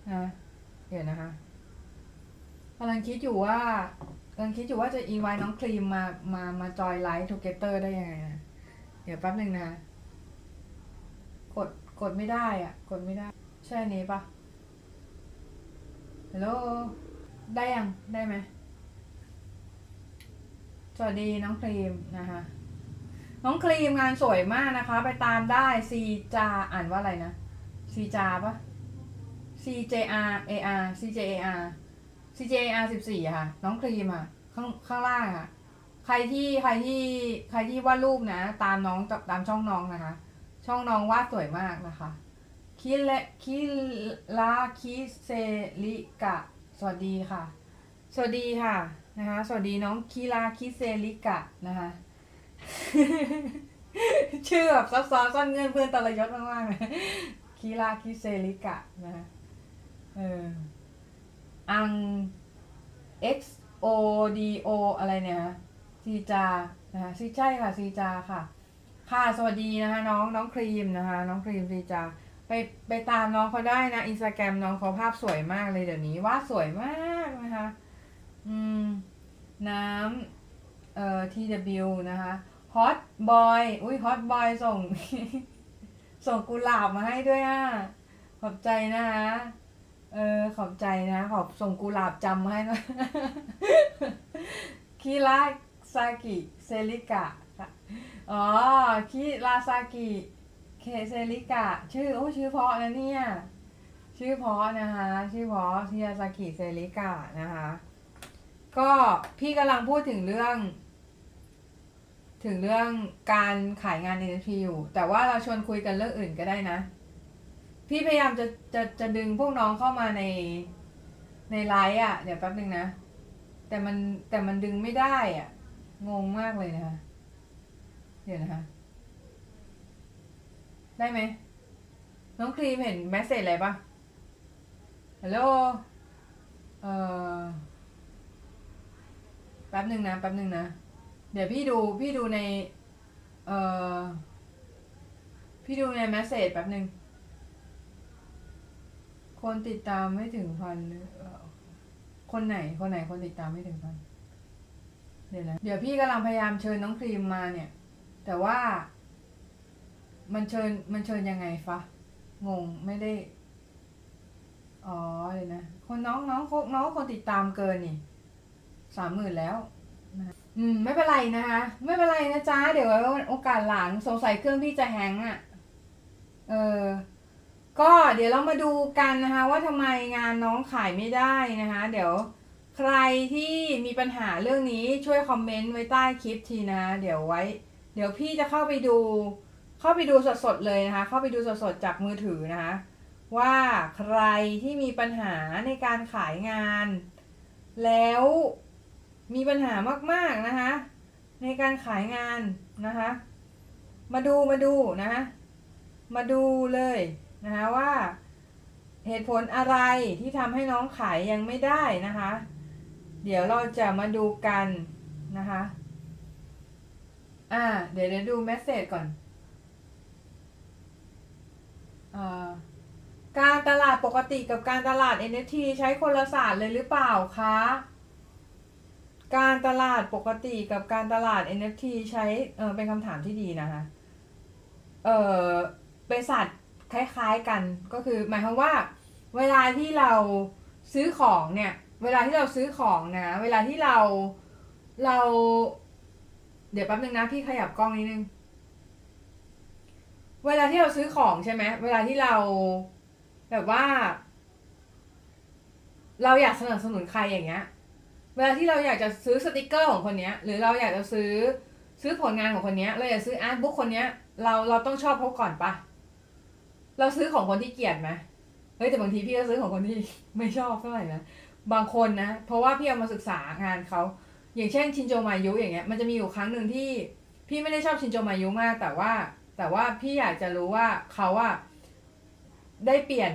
นะเดี๋ยวนะคะ กำลังคิดอยู่ว่ากำลังคิดอยู่ว่าจะ invite น้องครีมมามามา join live together ได้ยังไงนะเดี๋ยวแป๊บหนึ่งนะ กดกดไม่ได้อะ กดไม่ได้ ใช่อันนี้ปะฮัลโหลได้ยัง ได้ไหมสวัสดีน้องครีมนะคะ น้องครีมงานสวยมากนะคะ ไปตามได้ Cจาอ่านว่าอะไรนะซีจาปะ C J R A R C J A R CJR สิบสี่ค่ะ น้องครีมอะ ข้างข้างล่างอะ ใครที่ใครที่ใครที่วาดรูปนะ ตามน้องตามช่องน้องนะคะ ช่องน้องวาดสวยมากนะคะคิเลคิลาคิเซลิกะ สวัสดีค่ะ สวัสดีค่ะนะคะ สวัสดีน้องคิลาคิเซลิกะนะคะชื่อแบบซับซ้อนซ่อนเงื่อนเพื่อนตะลยศมากๆเลยคิลาคิเซลิกะนะคะเออ อัง X O D O อะไรเนี่ยฮะซีจานะคะซีใช่ค่ะซีจาค่ะ ค่ะสวัสดีนะคะน้องน้องครีมนะคะ น้องครีมซีจาไปไปตามน้องเขาได้นะอินสตาแกรมน้องเขาภาพสวยมากเลยเดี๋ยวนี้วาดสวยมากนะคะ อืม น้ำเอ่อ TW นะคะฮอตบอยอุ้ยฮอตบอยส่ง ส่งกุหลาบมาให้ด้วยอะขอบใจนะคะ เออขอบใจนะ ขอบส่งกุหลาบจำมาให้ด้วยคิราซากิเซริกะอ๋อคิราซากิเคเซริกะ ชื่อโอ้ชื่อเพาะนะเนี่ย ชื่อเพาะนะคะ ชื่อเพาะคิราซากิเซริกะนะคะ ก็พี่กำลังพูดถึงเรื่อง ถึงเรื่องการขายงาน NFT อยู่ แต่ว่าเราชวนคุยกันเรื่องอื่นก็ได้นะ พี่พยายามจะจะจะดึงพวกน้องเข้ามาในในไลฟ์อะ เดี๋ยวแป๊บนึงนะ แต่มันแต่มันดึงไม่ได้อะ งงมากเลยนะคะ เดี๋ยวนะคะ ได้ไหม น้องครีมเห็นแมสเซจอะไรปะฮัลโหล เอ่อ แป๊บหนึ่งนะ แป๊บหนึ่งนะ เดี๋ยวพี่ดู พี่ดูใน เอ่อ พี่ดูในแมสเซจแป๊บหนึ่ง คนติดตามไม่ถึงพันหรือคนไหนคนไหนคนติดตามไม่ถึงพันเดี๋ยวนะเดี๋ยวพี่กำลังพยายามเชิญน้องครีมมาเนี่ย แต่ว่า มันเชิญมันเชิญยังไงฟะงงไม่ได้ อ๋อเลยนะ คนน้องน้องน้องคนติดตามเกินนี่สามหมื่นแล้วนะอืม ไม่เป็นไรนะคะ ไม่เป็นไรนะจ๊ะ เดี๋ยวไว้โอกาสหลังสงสัยเครื่องพี่จะแฮงก์อะ เออ ก็เดี๋ยวเรามาดูกันนะคะว่าทำไมงานน้องขายไม่ได้นะคะ เดี๋ยวใครที่มีปัญหาเรื่องนี้ช่วยคอมเมนต์ไว้ใต้คลิปทีนะ เดี๋ยวไว้ เดี๋ยวพี่จะเข้าไปดู เข้าไปดูสดๆเลยนะคะ เข้าไปดูสดๆจากมือถือนะคะ ว่าใครที่มีปัญหาในการขายงาน แล้วมีปัญหามากๆนะคะ ในการขายงานนะคะ มาดูมาดูนะคะมาดูเลย นะคะว่า เหตุผลอะไรที่ทำให้น้องขายยังไม่ได้นะคะ เดี๋ยวเราจะมาดูกันนะคะอ่าเดี๋ยวเดี๋ยวดูเมสเซจก่อนอ่าการตลาดปกติกับการตลาด NFT ใช้คนละศาสตร์เลยหรือเปล่าคะการตลาดปกติกับการตลาด NFT ใช้เออเป็นคำถามที่ดีนะคะ เออเป็นศาสตร์ คล้ายๆกันก็คือหมายความว่า เวลาที่เราซื้อของเนี่ย เวลาที่เราซื้อของนะ เวลาที่เราเรา เดี๋ยวแป๊บนึงนะพี่ขยับกล้องนิดนึง เวลาที่เราซื้อของใช่ไหมเวลาที่เราแบบว่า เราอยากสนับสนุนใครอย่างเงี้ย เวลาที่เราอยากจะซื้อสติกเกอร์ของคนเนี้ย หรือเราอยากจะซื้อซื้อผลงานของคนเนี้ยเราอยากซื้ออาร์ตบุ๊กคนเนี้ย เราเราต้องชอบเขาก่อนปะ เราซื้อของคนที่เกลียดไหมเฮ้ยแต่บางทีพี่ก็ซื้อของคนที่ไม่ชอบเท่าไหร่นะบางคนนะ เพราะว่าพี่เอามาศึกษางานเขาอย่างเช่นชินโจมายุอย่างเงี้ยมันจะมีอยู่ครั้งหนึ่งที่พี่ไม่ได้ชอบชินโจมายุมาก แต่ว่า แต่ว่าพี่อยากจะรู้ว่าเขาอะได้เปลี่ยน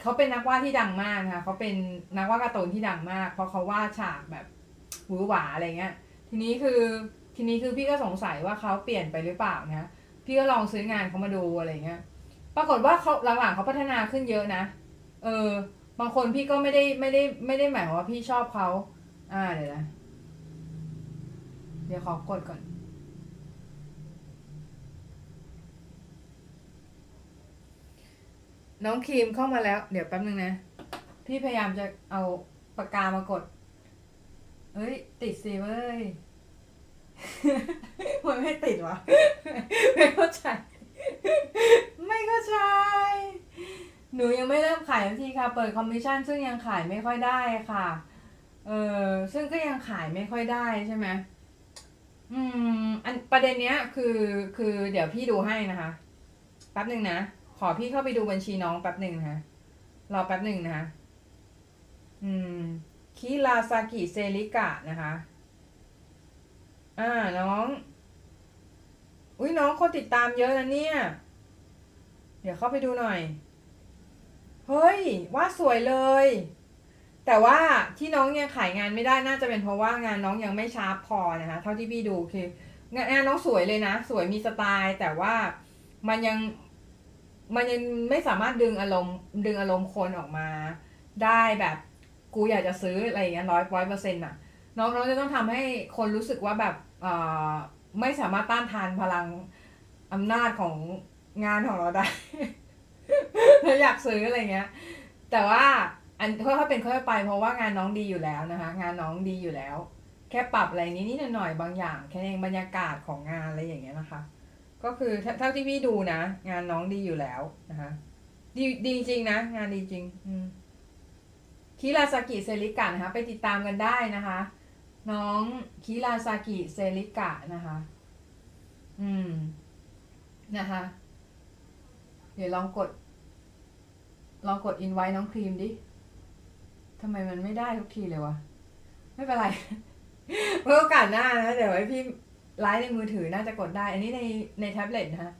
เขาเป็นนักวาดที่ดังมากนะคะเขาเป็นนักวาดการ์ตูนที่ดังมาก เพราะเขาวาดฉากแบบหวือหวาอะไรเงี้ย ทีนี้คือทีนี้คือพี่ก็สงสัยว่าเขาเปลี่ยนไปหรือเปล่านะพี่ก็ลองซื้องานเขามาดูอะไรเงี้ย ปรากฏว่าเขาหลังๆเขาพัฒนาขึ้นเยอะนะ เออ บางคนพี่ก็ไม่ได้ไม่ได้ไม่ได้หมายว่าพี่ชอบเขาอ่าเดี๋ยวนะเดี๋ยวขอกดก่อน น้องครีมเข้ามาแล้ว เดี๋ยวแป๊บนึงนะ พี่พยายามจะเอาปากกามากด เอ้ย ติดสิเว้ยมันไม่ติดวะไม่เข้าใจ ไม่เข้าใจ หนูยังไม่เริ่มขายทันทีค่ะ เปิดคอมมิชชั่นซึ่งยังขายไม่ค่อยได้ค่ะ เออซึ่งก็ยังขายไม่ค่อยได้ใช่ไหมอืม อันประเด็นเนี้ยคือคือเดี๋ยวพี่ดูให้นะคะแป๊บหนึ่งนะ ขอพี่เข้าไปดูบัญชีน้องแป๊บหนึ่งนะคะรอแป๊บหนึ่งนะคะอืมคิราซากิเซริกะนะคะ อ่าน้อง อุ้ยน้องคนติดตามเยอะนะเนี่ย เดี๋ยวเข้าไปดูหน่อย เฮ้ย ว่าสวยเลย แต่ว่าที่น้องยังขายงานไม่ได้น่าจะเป็นเพราะว่างานน้องยังไม่ชาร์ปพอนะคะเท่าที่พี่ดูคืองานน้องสวยเลยนะ สวยมีสไตล์ แต่ว่ามันยังมันยังไม่สามารถดึงอารมณ์ดึงอารมณ์คนออกมา ได้แบบกูอยากจะซื้ออะไรอย่างเงี้ยร้อยร้อยเปอร์เซ็นต์อะ น้องน้องจะต้องทำให้คนรู้สึกว่าแบบเออ ไม่สามารถต้านทานพลังอำนาจของงานของเราได้ เราอยากซื้ออะไรเงี้ย แต่ว่าอันค่อยๆเป็นค่อยๆไป เพราะว่างานน้องดีอยู่แล้วนะคะ งานน้องดีอยู่แล้ว แค่ปรับอะไรนิดนิดหน่อยๆบางอย่าง แค่เองบรรยากาศของงานอะไรอย่างเงี้ยนะคะ ก็คือเท่าที่พี่ดูนะ งานน้องดีอยู่แล้วนะคะดีดีจริงนะงานดีจริง อืมคิราซากิเซริกะนะคะ ไปติดตามกันได้นะคะ น้องคิราซากิเซริกะนะคะ อืม นะคะ เดี๋ยวลองกด ลองกดอินไว้น้องครีมดิทำไมมันไม่ได้ทุกทีเลยวะ ไม่เป็นไรเมื่อโอกาสหน้านะ เดี๋ยวไว้พี่ไลฟ์ในมือถือน่าจะกดได้ อันนี้ในในแท็บเล็ตนะฮะ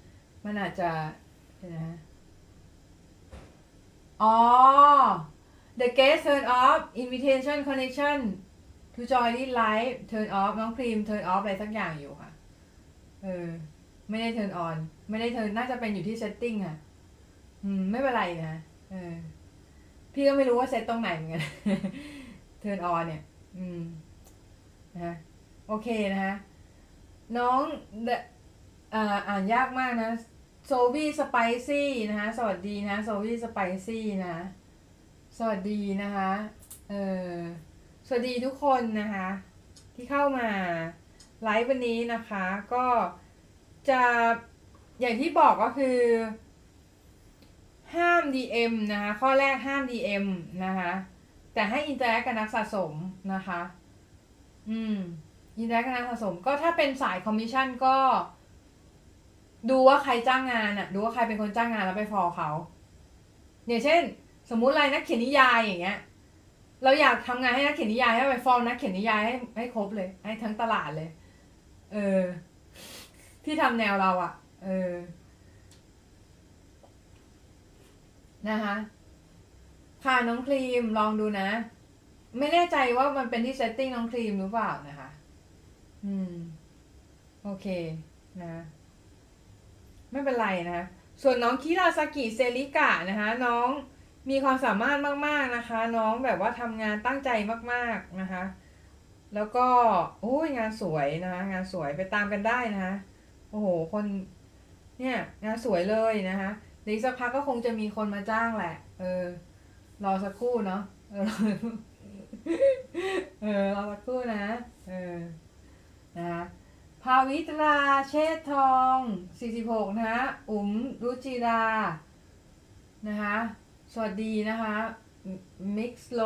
มันอาจจะเดี๋ยวนะอ๋อ the guest turn off invitation connection to join this live turn off น้องพรีม turn off อฟอะไรสักอย่างอยู่ค่ะ เออ ไม่ได้ turn on ไม่ได้ turn น่าจะเป็นอยู่ที่ setting อะ อืม ไม่เป็นไรนะเออ พี่ก็ไม่รู้ว่าเซตตรงไหนเหมือนกัน turn on เนี่ย อืมนะฮะโอเคนะฮะน้องเดอ่าอ่านยากมากนะโซวี่สไปซี่นะคะสวัสดีนะโซวี่สไปซี่นะ สวัสดีนะคะ เออ สวัสดีทุกคนนะคะ ที่เข้ามาไลฟ์วันนี้นะคะ ก็จะอย่างที่บอกก็คือ ห้าม DM นะคะ ข้อแรกห้าม DM นะคะ แต่ให้ interact กับนักสะสมนะคะ อืม interact กับนักสะสมก็ถ้าเป็นสายคอมมิชชั่นก็ ดูว่าใครจ้างงานอะดูว่าใครเป็นคนจ้างงานแล้วไป follow เขาอย่างเช่น สมมุติอะไรนักเขียนนิยายอย่างเงี้ย เราอยากทำงานให้นักเขียนนิยายให้ไป follow นักเขียนนิยายให้ให้ครบเลย ให้ทั้งตลาดเลย เออ ที่ทำแนวเราอะเออ นะคะค่ะน้องครีมลองดูนะ ไม่แน่ใจว่ามันเป็นที่เซตติ้งน้องครีมหรือเปล่านะคะ อืม โอเคนะ ไม่เป็นไรนะคะส่วนน้องคิราซากิเซริกะนะคะ น้อง มีความสามารถมาก ๆนะคะ น้องแบบว่าทำงานตั้งใจมาก ๆนะคะ แล้วก็โอ้ยงานสวยนะคะงานสวยไปตามกันได้นะคะโอ้โหคนเนี่ยงานสวยเลยนะคะเดี๋ยวอีกสักพักก็คงจะมีคนมาจ้างแหละ เออ รอสักครู่เนาะเออรอสักครู่นะ เออนะคะภาวิตราเชษทอง 46 นะคะอุ๋มรุจิรา นะคะ สวัสดีนะคะมิกซ์โล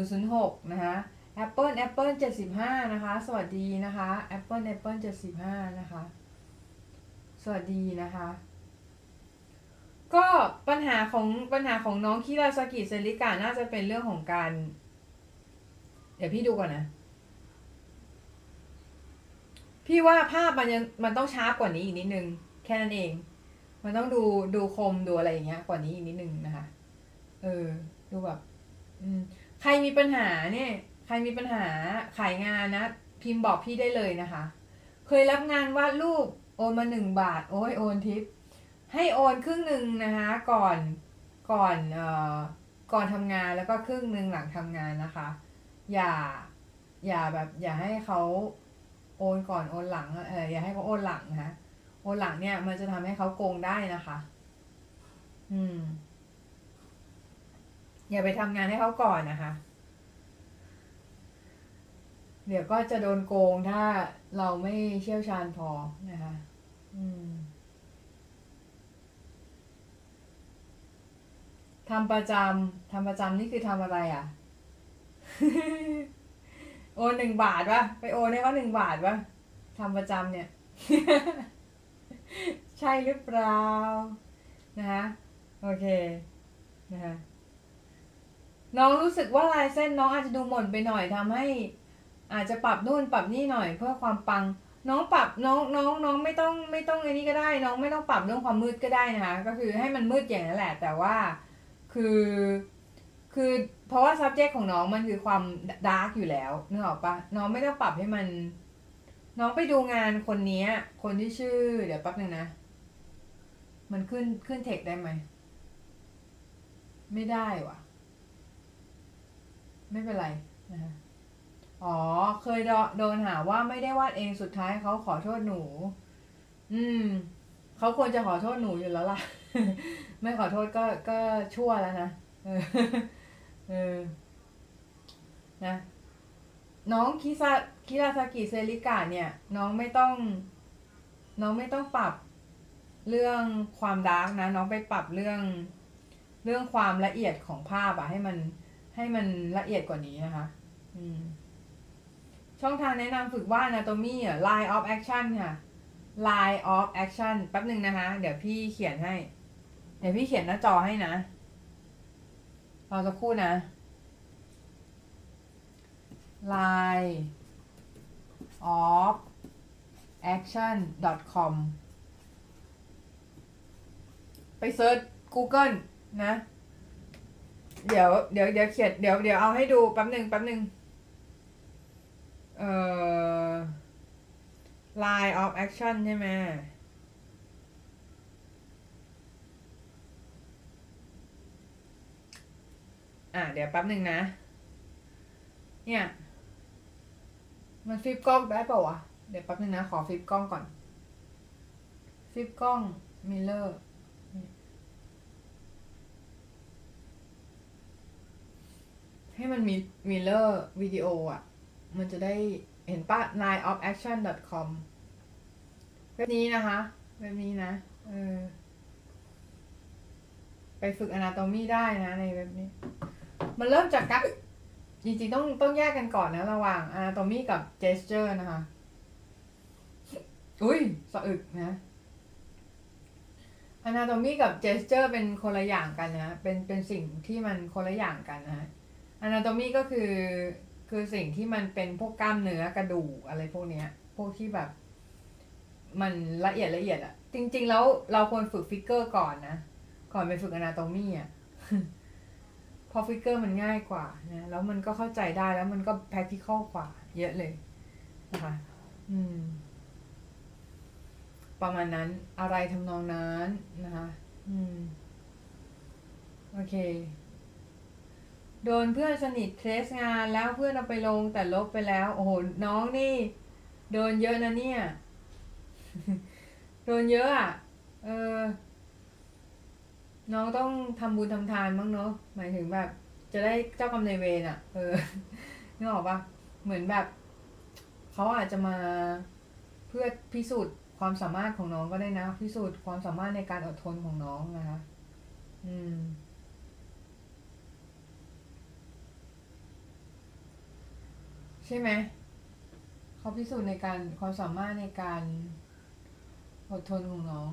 006 นะคะ Apple Apple 75 นะคะ สวัสดีนะคะ Apple Apple 75 นะคะ สวัสดีนะคะ ก็ปัญหาของปัญหาของน้องคิราซากิเซริกะน่าจะเป็นเรื่องของการ เดี๋ยวพี่ดูก่อนนะ พี่ว่าภาพมันยังมันต้องชาร์ปกว่านี้อีกนิดนึง แค่นั้นเอง มันต้องดูดูคมดูอะไรอย่างเงี้ย กว่านี้อีกนิดนึงนะคะ เออ ดูแบบ อืม ใครมีปัญหาเนี่ย ใครมีปัญหาขายงานนะ พิมพ์บอกพี่ได้เลยนะคะ เคยรับงานวาดรูปโอนมาหนึ่งบาท โอ้ยโอนทิป ให้โอนครึ่งหนึ่งนะคะ ก่อนก่อนเอ่อก่อนทำงานแล้วก็ครึ่งหนึ่งหลังทำงานนะคะ อย่า อย่าแบบ อย่าให้เขาโอนก่อนโอนหลังเอออย่าให้เขาโอนหลังนะ คนหลังเนี่ย มันจะทำให้เขาโกงได้นะคะ อืม อย่าไปทำงานให้เขาก่อนนะคะ เดี๋ยวก็จะโดนโกงถ้าเราไม่เชี่ยวชาญพอนะคะ อืมทำประจำทำประจำนี่คือทำอะไรอะ โอนหนึ่งบาทวะไปโอนให้เขาหนึ่งบาทวะทำประจำเนี่ย ใช่หรือเปล่านะคะโอเคนะคะน้องรู้สึกว่าลายเส้นน้องอาจจะดูหม่นไปหน่อยทำให้ อาจจะปรับนู่นปรับนี่หน่อยเพื่อความปัง น้องปรับน้องน้องน้องไม่ต้องไม่ต้องไอ้นี่ก็ได้ น้องไม่ต้องปรับเรื่องความมืดก็ได้นะคะก็คือให้มันมืดอย่างนั้นแหละ แต่ว่าคือคือเพราะว่า subject ของน้องมันคือความดาร์กอยู่แล้วนึกออกปะน้องไม่ต้องปรับให้มัน น้องไปดูงานคนนี้คนที่ชื่อ เดี๋ยวแป๊บนึงนะ มันขึ้นขึ้นเทคได้ไหม ไม่ได้วะไม่เป็นไรนะคะอ๋อ เคยโดนหาว่าไม่ได้วาดเองสุดท้ายเขาขอโทษหนู อืม เขาควรจะขอโทษหนูอยู่แล้วล่ะ ไม่ขอโทษก็ก็ชั่วแล้วนะ เออ เออ นะ น้องคิซา คิราซากิเซริกะเนี่ย น้องไม่ต้อง น้องไม่ต้องปรับเรื่องความดาร์กนะ น้องไปปรับเรื่องเรื่องความละเอียดของภาพอะให้มันให้มันละเอียดกว่านี้นะคะ อืม ช่องทางแนะนำฝึกวาด anatomy อะ line of action ค่ะ line of action แป๊บหนึ่งนะคะ เดี๋ยวพี่เขียนให้ เดี๋ยวพี่เขียนหน้าจอให้นะรอสักครู่นะ line of action com ไปเซิร์ช Google นะ เดี๋ยวเดี๋ยวเดี๋ยวเขียนเดี๋ยวเดี๋ยวเอาให้ดูแป๊บหนึ่งแป๊บหนึ่งเอ่อ line of action ใช่ไหมอะ เดี๋ยวแป๊บหนึ่งนะ เนี่ย มันฟิปกล้องได้เปล่าวะ เดี๋ยวแป๊บนึงนะ ขอฟิปกล้องก่อน ฟิปกล้องมิเลอร์ ให้มันมีมิเลอร์วิดีโออะ มันจะได้เห็นปะ line of action com เว็บนี้นะคะ เว็บนี้นะ เออ ไปฝึก anatomy ได้นะในเว็บนี้ มันเริ่มจากการ จริงๆต้องต้องแยกกันก่อนนะระหว่าง anatomy กับ gesture นะคะ อุ้ยสะอึกนะ anatomy กับ gesture เป็นคนละอย่างกันนะ เป็นเป็นสิ่งที่มันคนละอย่างกันนะ anatomy ก็คือคือสิ่งที่มันเป็นพวกกล้ามเนื้อกระดูกอะไรพวกเนี้ย พวกที่แบบ มันละเอียดละเอียดอะจริง ๆ แล้วเราควรฝึก figure ก่อนนะ ก่อนไปฝึก anatomy อะ พอ figure มันง่ายกว่านะแล้วมันก็เข้าใจได้แล้วมันก็ practical กว่า เยอะเลยนะคะอืม ประมาณนั้นอะไรทำนองนั้นนะคะอืม โอเค โดนเพื่อนสนิทเทสงานแล้วเพื่อนเอาไปลงแต่ลบไปแล้ว โอ้โห น้องนี่ โดนเยอะนะเนี่ย โดนเยอะอะ เออ น้องต้องทำบุญทำทานบ้างเนาะหมายถึงแบบ จะได้เจ้ากรรมนายเวรอะ เออนึกออกปะเหมือนแบบเขาอาจจะมาเพื่อพิสูจน์ความสามารถของน้องก็ได้นะ พิสูจน์ความสามารถในการอดทนของน้องนะคะ อืม ใช่ไหมเขาพิสูจน์ในการความสามารถในการอดทนของน้อง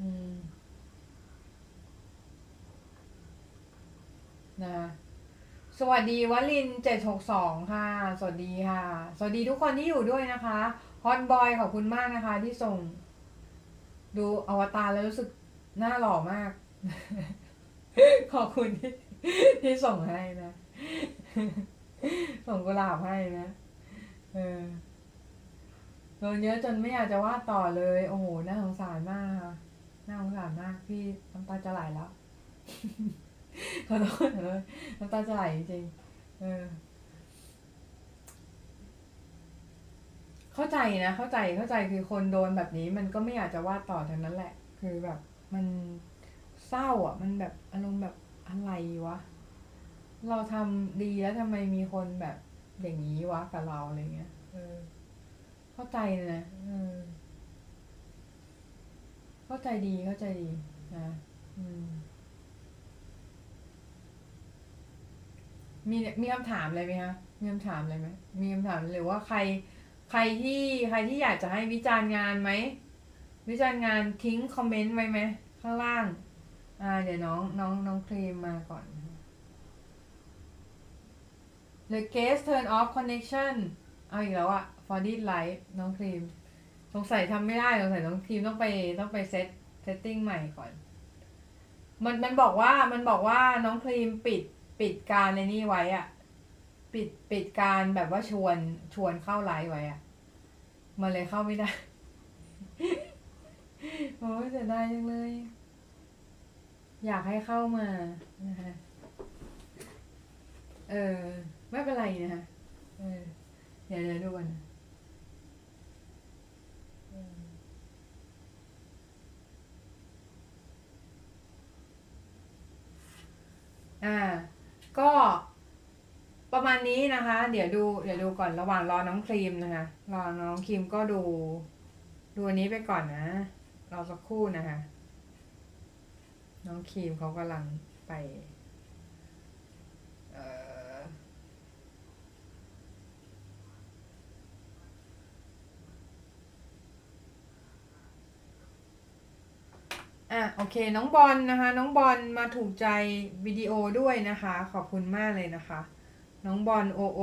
อืม นะ สวัสดีวลินเจ็ดหกสองค่ะ สวัสดีค่ะ สวัสดีทุกคนที่อยู่ด้วยนะคะฮอนบอยขอบคุณมากนะคะ ที่ส่ง ดูอวตารแล้วรู้สึกหน้าหล่อมาก ขอบคุณที่ที่ส่งให้นะ ส่งกุหลาบให้นะเออโดนเยอะจนไม่อยากจะวาดต่อเลย โอ้โห น่าสงสารมากค่ะ น่าสงสารมากพี่น้ำตาจะไหลแล้ว ขอโทษขอโทษน้ำตาจะไหลจริงเออ เข้าใจนะ เข้าใจเข้าใจคือคนโดนแบบนี้ มันก็ไม่อยากจะวาดต่อทั้งนั้นแหละ คือแบบ มันเศร้าอะ มันแบบอารมณ์แบบอะไรวะ เราทำดีแล้วทำไมมีคนแบบอย่างนี้วะกับเราอะไรเงี้ยเออ เข้าใจนะเออเข้าใจดีเข้าใจดีนะอืม มีมีคำถามอะไรไหมคะมีคำถามอะไรไหมมีคำถามหรือว่าใคร ใครที่ใครที่อยากจะให้วิจารณ์งานไหมวิจารณ์งานทิ้งคอมเมนต์ไว้ไหมข้างล่าง อ่า เดี๋ยวน้องน้องน้องครีมมาก่อน The guest turn off connection เอาอีกแล้วอะ for this live น้องครีม สงสัยทำไม่ได้สงสัยน้องครีมต้องไปต้องไป set setting ใหม่ก่อน มันมันบอกว่ามันบอกว่าน้องครีมปิด ปิดการในนี่ไว้อะปิดปิดการแบบว่าชวนชวนเข้าไลฟ์ไว้อะมันเลยเข้าไม่ได้ โอ้ยเสียดายจังเลย อยากให้เข้ามานะคะเออไม่เป็นไรนะคะเออเดี๋ยวเดี๋ยวดูกันอ่า ก็ประมาณนี้นะคะ เดี๋ยวดูเดี๋ยวดูก่อนระหว่างรอน้องครีมนะคะ รอน้องครีมก็ดู ดูอันนี้ไปก่อนนะรอสักครู่นะคะ น้องครีมเขากำลังไป เอ่อ อ่ะโอเคน้องบอลนะคะ น้องบอลมาถูกใจวิดีโอด้วยนะคะ ขอบคุณมากเลยนะคะ น้องบอลโอโอ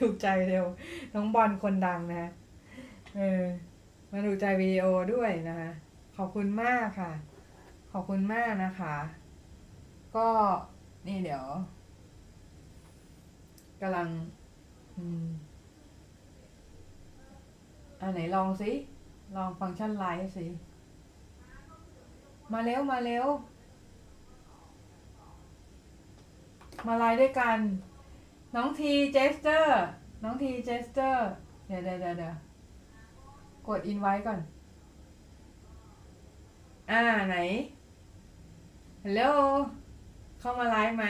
ถูกใจเร็ว น้องบอลคนดังนะ เออ มาถูกใจวิดีโอด้วยนะคะ ขอบคุณมากค่ะ ขอบคุณมากนะคะ ก็นี่เดี๋ยวกำลัง อืมอันไหนลองสิ ลองฟังก์ชันไลฟ์สิ มาเร็ว มาเร็ว มาไลฟ์ด้วยกัน น้องทีเจสเตอร์ น้องทีเจสเตอร์เดี๋ยวเดี๋ยวเดี๋ยวเดี๋ยวกดอินไว้ก่อน อ่าไหน ฮัลโหล เข้ามาไลฟ์ไหม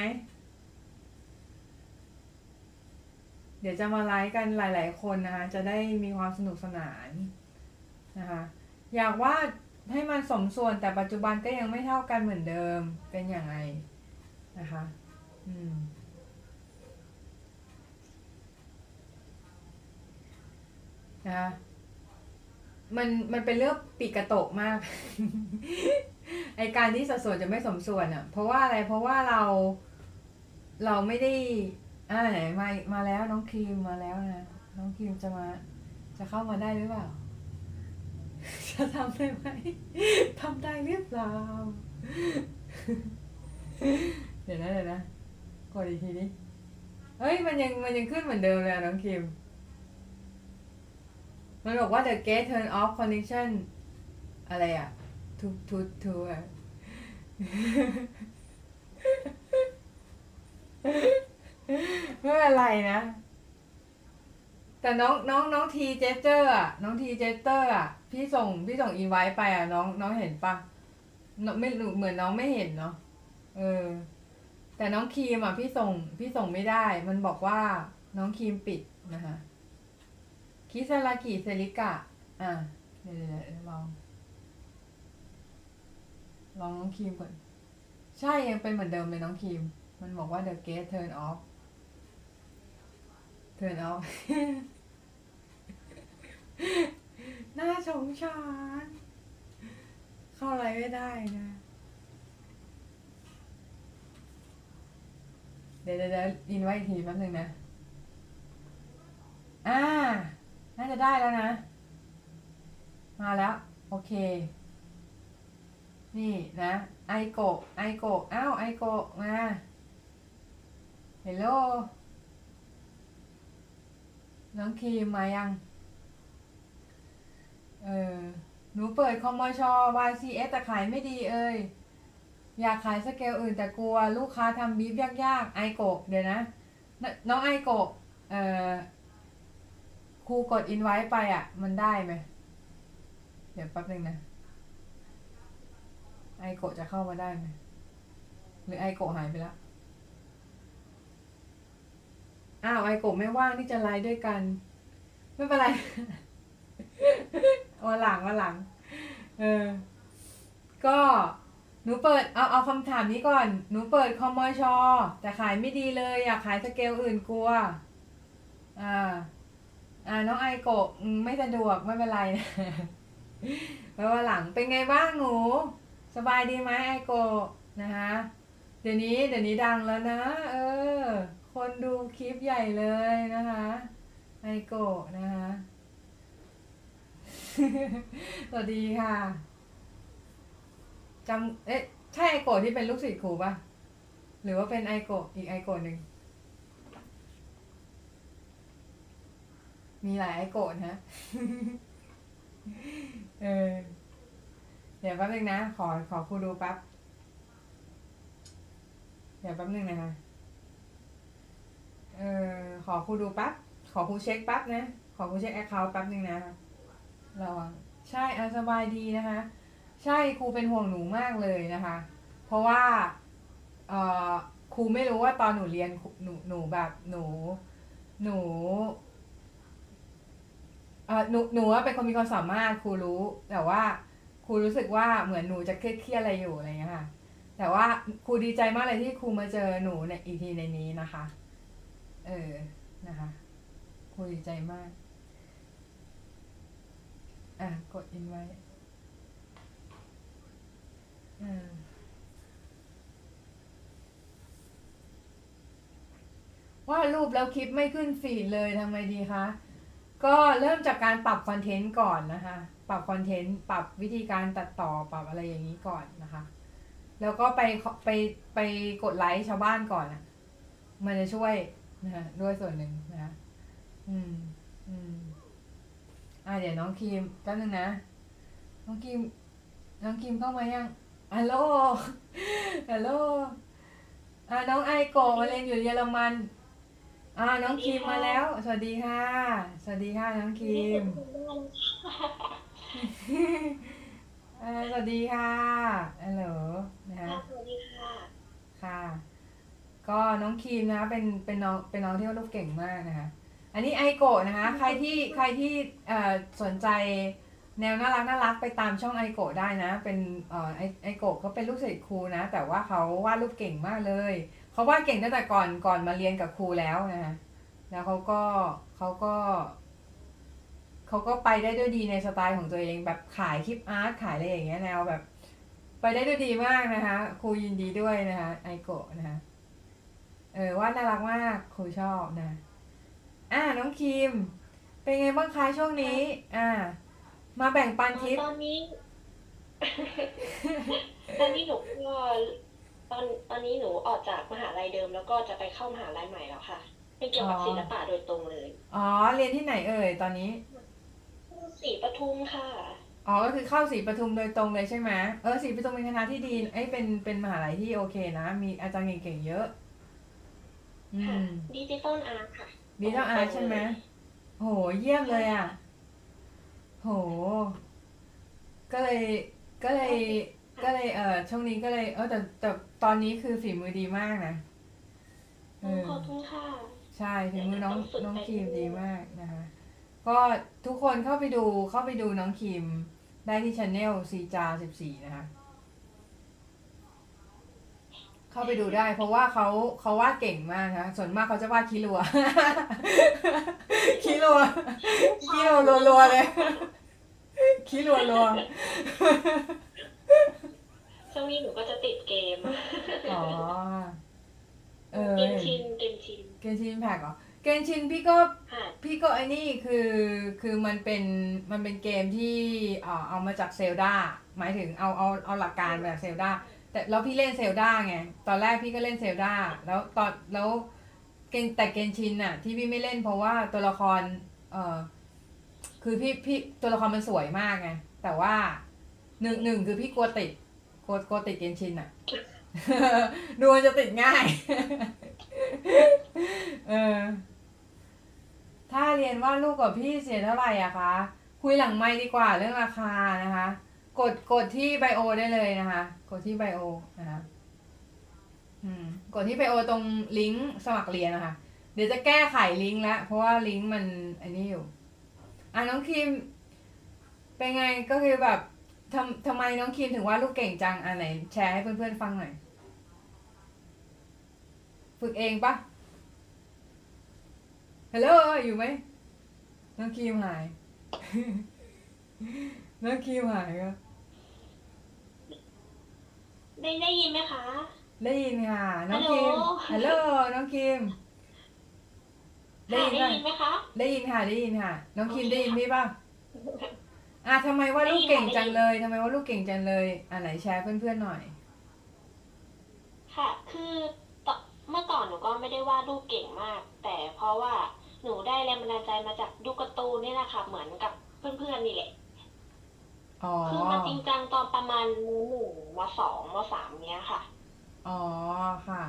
เดี๋ยวจะมาไลฟ์กันหลาย ๆ คนนะคะ จะได้มีความสนุกสนาน นะคะอยากวาดให้มันสมส่วนแต่ปัจจุบันก็ยังไม่เท่ากันเหมือนเดิมเป็นอย่างไรนะคะอืมนะคะมันมันเป็นเรื่องปีกกระตกมาก ไอการที่สัดส่วนจะไม่สมส่วนอะ เพราะว่าอะไรเพราะว่าเราเราไม่ได้อ่าไหนมามาแล้วน้องครีมมาแล้วนะน้องครีมจะมาจะเข้ามาได้หรือเปล่า จะทำได้ไหมทำได้หรือเปล่า เดี๋ยวนะเดี๋ยวนะกดอีกทีนี้เฮ้ยมันยังมันยังขึ้นเหมือนเดิมเลยน้องคิม มันบอกว่า the gate turn off connection อะไรอะ to to to อะไม่เป็นไรนะ แต่น้องน้องน้องทีเจสเตอร์อะน้องทีเจสเตอร์อะ พี่ส่งพี่ส่งอินไว้ไปอะน้องน้องเห็นปะน้องไม่รู้เหมือนน้องไม่เห็นเนาะเออ แต่น้องครีมอะพี่ส่งพี่ส่งไม่ได้ มันบอกว่าน้องครีมปิดนะคะคิซารากิเซริกะ อะเดี๋ยวเดี๋ยวลอง ลองน้องครีมก่อนใช่ยังเป็นเหมือนเดิมเลยน้องครีม มันบอกว่า the gate turn off turn off น่าสงสารเข้าอะไรไม่ได้นะ เดี๋ยวเดี๋ยวอินไว้อีกทีแป๊บนึงนะ อ่า น่าจะได้แล้วนะ มาแล้ว โอเค นี่นะ ไอโกะไอโกะอ้าวไอโกะมา hello น้องครีมมายัง เออ หนูเปิดคอมมช YCS แต่ขายไม่ดีเอ้ยอยากขายสเกลอื่นแต่กลัวลูกค้าทำบีฟยากๆ ไอโกะเดี๋ยวนะ น้องไอโกะเออครูกดอินไว้ไปอะ มันได้ไหม เดี๋ยวแป๊บนึงนะ ไอโกะจะเข้ามาได้ไหม หรือไอโกะหายไปแล้ว อ้าวไอโกะไม่ว่างที่จะไลฟ์ด้วยกัน ไม่เป็นไร วันหลังวันหลัง เออ ก็หนูเปิดเอาเอาคำถามนี้ก่อน หนูเปิดคอมมอชอแต่ขายไม่ดีเลย อยากขายสเกลอื่นกลัว อ่า อ่าน้องไอโกะไม่สะดวกไม่เป็นไรนะไว้วันหลังเป็นไงบ้างหนู สบายดีไหมไอโกะนะคะเดี๋ยวนี้เดี๋ยวนี้ดังแล้วนะ เออ คนดูคลิปใหญ่เลยนะคะ ไอโกะนะคะ สวัสดีค่ะจำเอ๊ะใช่ไอโกะที่เป็นลูกศิษย์ครูปะหรือว่าเป็นไอโกะอีกไอโกะหนึ่งมีหลายไอโกะนะเออเดี๋ยวแป๊บนึงนะ ขอขอครูดูแป๊บเดี๋ยวแป๊บนึงนะคะเออขอครูดูแป๊บขอครูเช็คแป๊บนะ ขอครูเช็ค account แป๊บนึงนะคะ ระวังใช่อสบายดีนะคะ ใช่ครูเป็นห่วงหนูมากเลยนะคะ เพราะว่าเอ่อครูไม่รู้ว่าตอนหนูเรียนหนูหนูแบบหนูหนูเอ่อหนูหนูว่าเป็นคนมีความสามารถครูรู้ แต่ว่าครูรู้สึกว่าเหมือนหนูจะเครียดเครียดอะไรอยู่อะไรเงี้ยค่ะ แต่ว่าครูดีใจมากเลยที่ครูมาเจอหนูในอีทีในนี้นะคะ เออนะคะครูดีใจมาก อะกดอินไว้อ่าว่ารูปแล้วคลิปไม่ขึ้นฟีดเลยทำไงดีคะ ก็เริ่มจากการปรับคอนเทนต์ก่อนนะคะ ปรับคอนเทนต์ ปรับวิธีการตัดต่อ ปรับอะไรอย่างนี้ก่อนนะคะ แล้วก็ไปไปไปกดไลค์ชาวบ้านก่อนนะมันจะช่วยนะคะด้วยส่วนหนึ่งนะคะ อืม อืม อะเดี๋ยวน้องครีมแป๊บนึงนะ น้องครีม น้องครีมเข้ามายังฮัลโหลฮัลโหลอะน้องไอโกะมาเรียนอยู่เยอรมัน อ่าน้องครีมมาแล้ว สวัสดีค่ะ สวัสดีค่ะน้องครีมอ่าสวัสดีค่ะฮัลโหลนะคะสวัสดีค่ะ ค่ะ ก็น้องครีมนะคะเป็นเป็นน้องเป็นน้องที่วาดรูปเก่งมากนะคะ อันนี้ไอโกะนะคะ ใครที่ใครที่เอ่อสนใจแนวน่ารักน่ารักไปตามช่องไอโกะได้นะ เป็นเอ่อไอไอโกะเขาเป็นลูกศิษย์ครูนะ แต่ว่าเขาวาดรูปเก่งมากเลยเขาวาดเก่งตั้งแต่ก่อนก่อนมาเรียนกับครูแล้วนะคะแล้วเขาก็เขาก็เขาก็ไปได้ด้วยดีในสไตล์ของตัวเองแบบขายคลิปอาร์ตขายอะไรอย่างเงี้ยแนวแบบ ไปได้ด้วยดีมากนะคะครูยินดีด้วยนะคะไอโกะนะคะเออวาดน่ารักมากครูชอบนะ อ่าน้องคิม เป็นไงบ้างคะช่วงนี้ อ่า มาแบ่งปันทิป ตอนนี้ ตอนนี้หนูก็ตอนตอนนี้หนูออกจากมหาลัยเดิม แล้วก็จะไปเข้ามหาลัยใหม่แล้วค่ะ เป็นเกี่ยวกับอ๋อ ศิลปะโดยตรงเลยอ๋อ เรียนที่ไหนเอ่ยตอนนี้ ศรีปทุมค่ะ อ๋อ ก็คือเข้าศรีปทุมโดยตรงเลยใช่ไหมเออศรีปทุมเป็นคณะที่ดีเอ้ยเป็นเป็นมหาลัยที่โอเคนะ มีอาจารย์เก่งๆเยอะ อืม ค่ะ digital art ค่ะ digital art ใช่ไหมโหเยี่ยมเลยอะ โห ก็เลยก็เลยก็เลยเออช่วงนี้ก็เลยเออแต่แต่ตอนนี้คือฝีมือดีมากนะเออขอบคุณค่ะ ใช่ฝีมือน้องต้องฝึกน้องไปครีมเรื่อยๆดีมากนะคะ ก็ทุกคนเข้าไปดูเข้าไปดูน้องครีมได้ที่ช anel ซีจาสิบสี่นะคะ เข้าไปดูได้ เพราะว่าเขาเขาวาดเก่งมากนะส่วนมากเขาจะวาดคิรัวคิรัวคิรัวรัวๆเลยคิรัวรัวช่วงนี้หนูก็จะติดเกมๆอ๋อเออเกมชินเกมชินเกนชินแพ็กเหรอเกนชินพี่ก็ค่ะพี่ก็ไอ้นี่คือคือมันเป็นมันเป็นเกมที่เอ่อเอามาจากเซลดาหมายถึงเอาเอาเอาหลักการมาจากเซลดา แต่แล้วพี่เล่นเซลดาไง ตอนแรกพี่ก็เล่นเซลดาแล้วตอนแล้วเกนแต่เกนชินน่ะที่พี่ไม่เล่นเพราะว่าตัวละคร เออคือพี่พี่ตัวละครมันสวยมากไง แต่ว่าหนึ่งหนึ่งคือพี่กลัวติดกลัวกลัวติดเกนชินอะดูมันจะติดง่าย เออ ถ้าเรียนว่าลูกกับพี่เสียเท่าไหร่อะคะ คุยหลังไม่ดีกว่าเรื่องราคานะคะ กดกดที่ไบโอได้เลยนะคะ กดที่ไบโอนะคะกดที่ไบโอตรงลิงก์สมัครเรียนนะคะ เดี๋ยวจะแก้ไขลิงก์แล้วเพราะว่าลิงก์มันอันนี้อยู่ อะน้องคิม เป็นไงก็คือแบบทำทำไมน้องคิมถึงว่าลูกเก่งจังอะไหนแชร์ให้เพื่อนๆฟังหน่อย ฝึกเองปะฮัลโหลอยู่ไหมน้องครีมหาย น้องครีมหายก็ ได้ได้ยินไหมคะ ได้ยินค่ะ น้องครีมฮัฮัลลโหโหลลน้องครีมได้ค่ะยินได้ป่ะยินไหมคะ ได้ยินค่ะ ได้ยินค่ะ น้องครีมโอเคได้ยินพี่ป่ะอะทำไมว่าลูกเก่งจังเลยทำไมว่าลูกเก่งจังเลยอะไหนแชร์เพื่อนๆหน่อย ค่ะ คือตอนเมื่อก่อนหนูก็ไม่ได้วาดรูปเก่งมาก แต่เพราะว่าหนูได้แรงบันดาลใจมาจากดูการ์ตูนนี่แหละค่ะ เหมือนกับเพื่อนๆนี่แหละ อ๋อ คือมาจริงจังตอนประมาณมหนึ่งมสองมสามเนี้ยค่ะ อ๋อค่ะ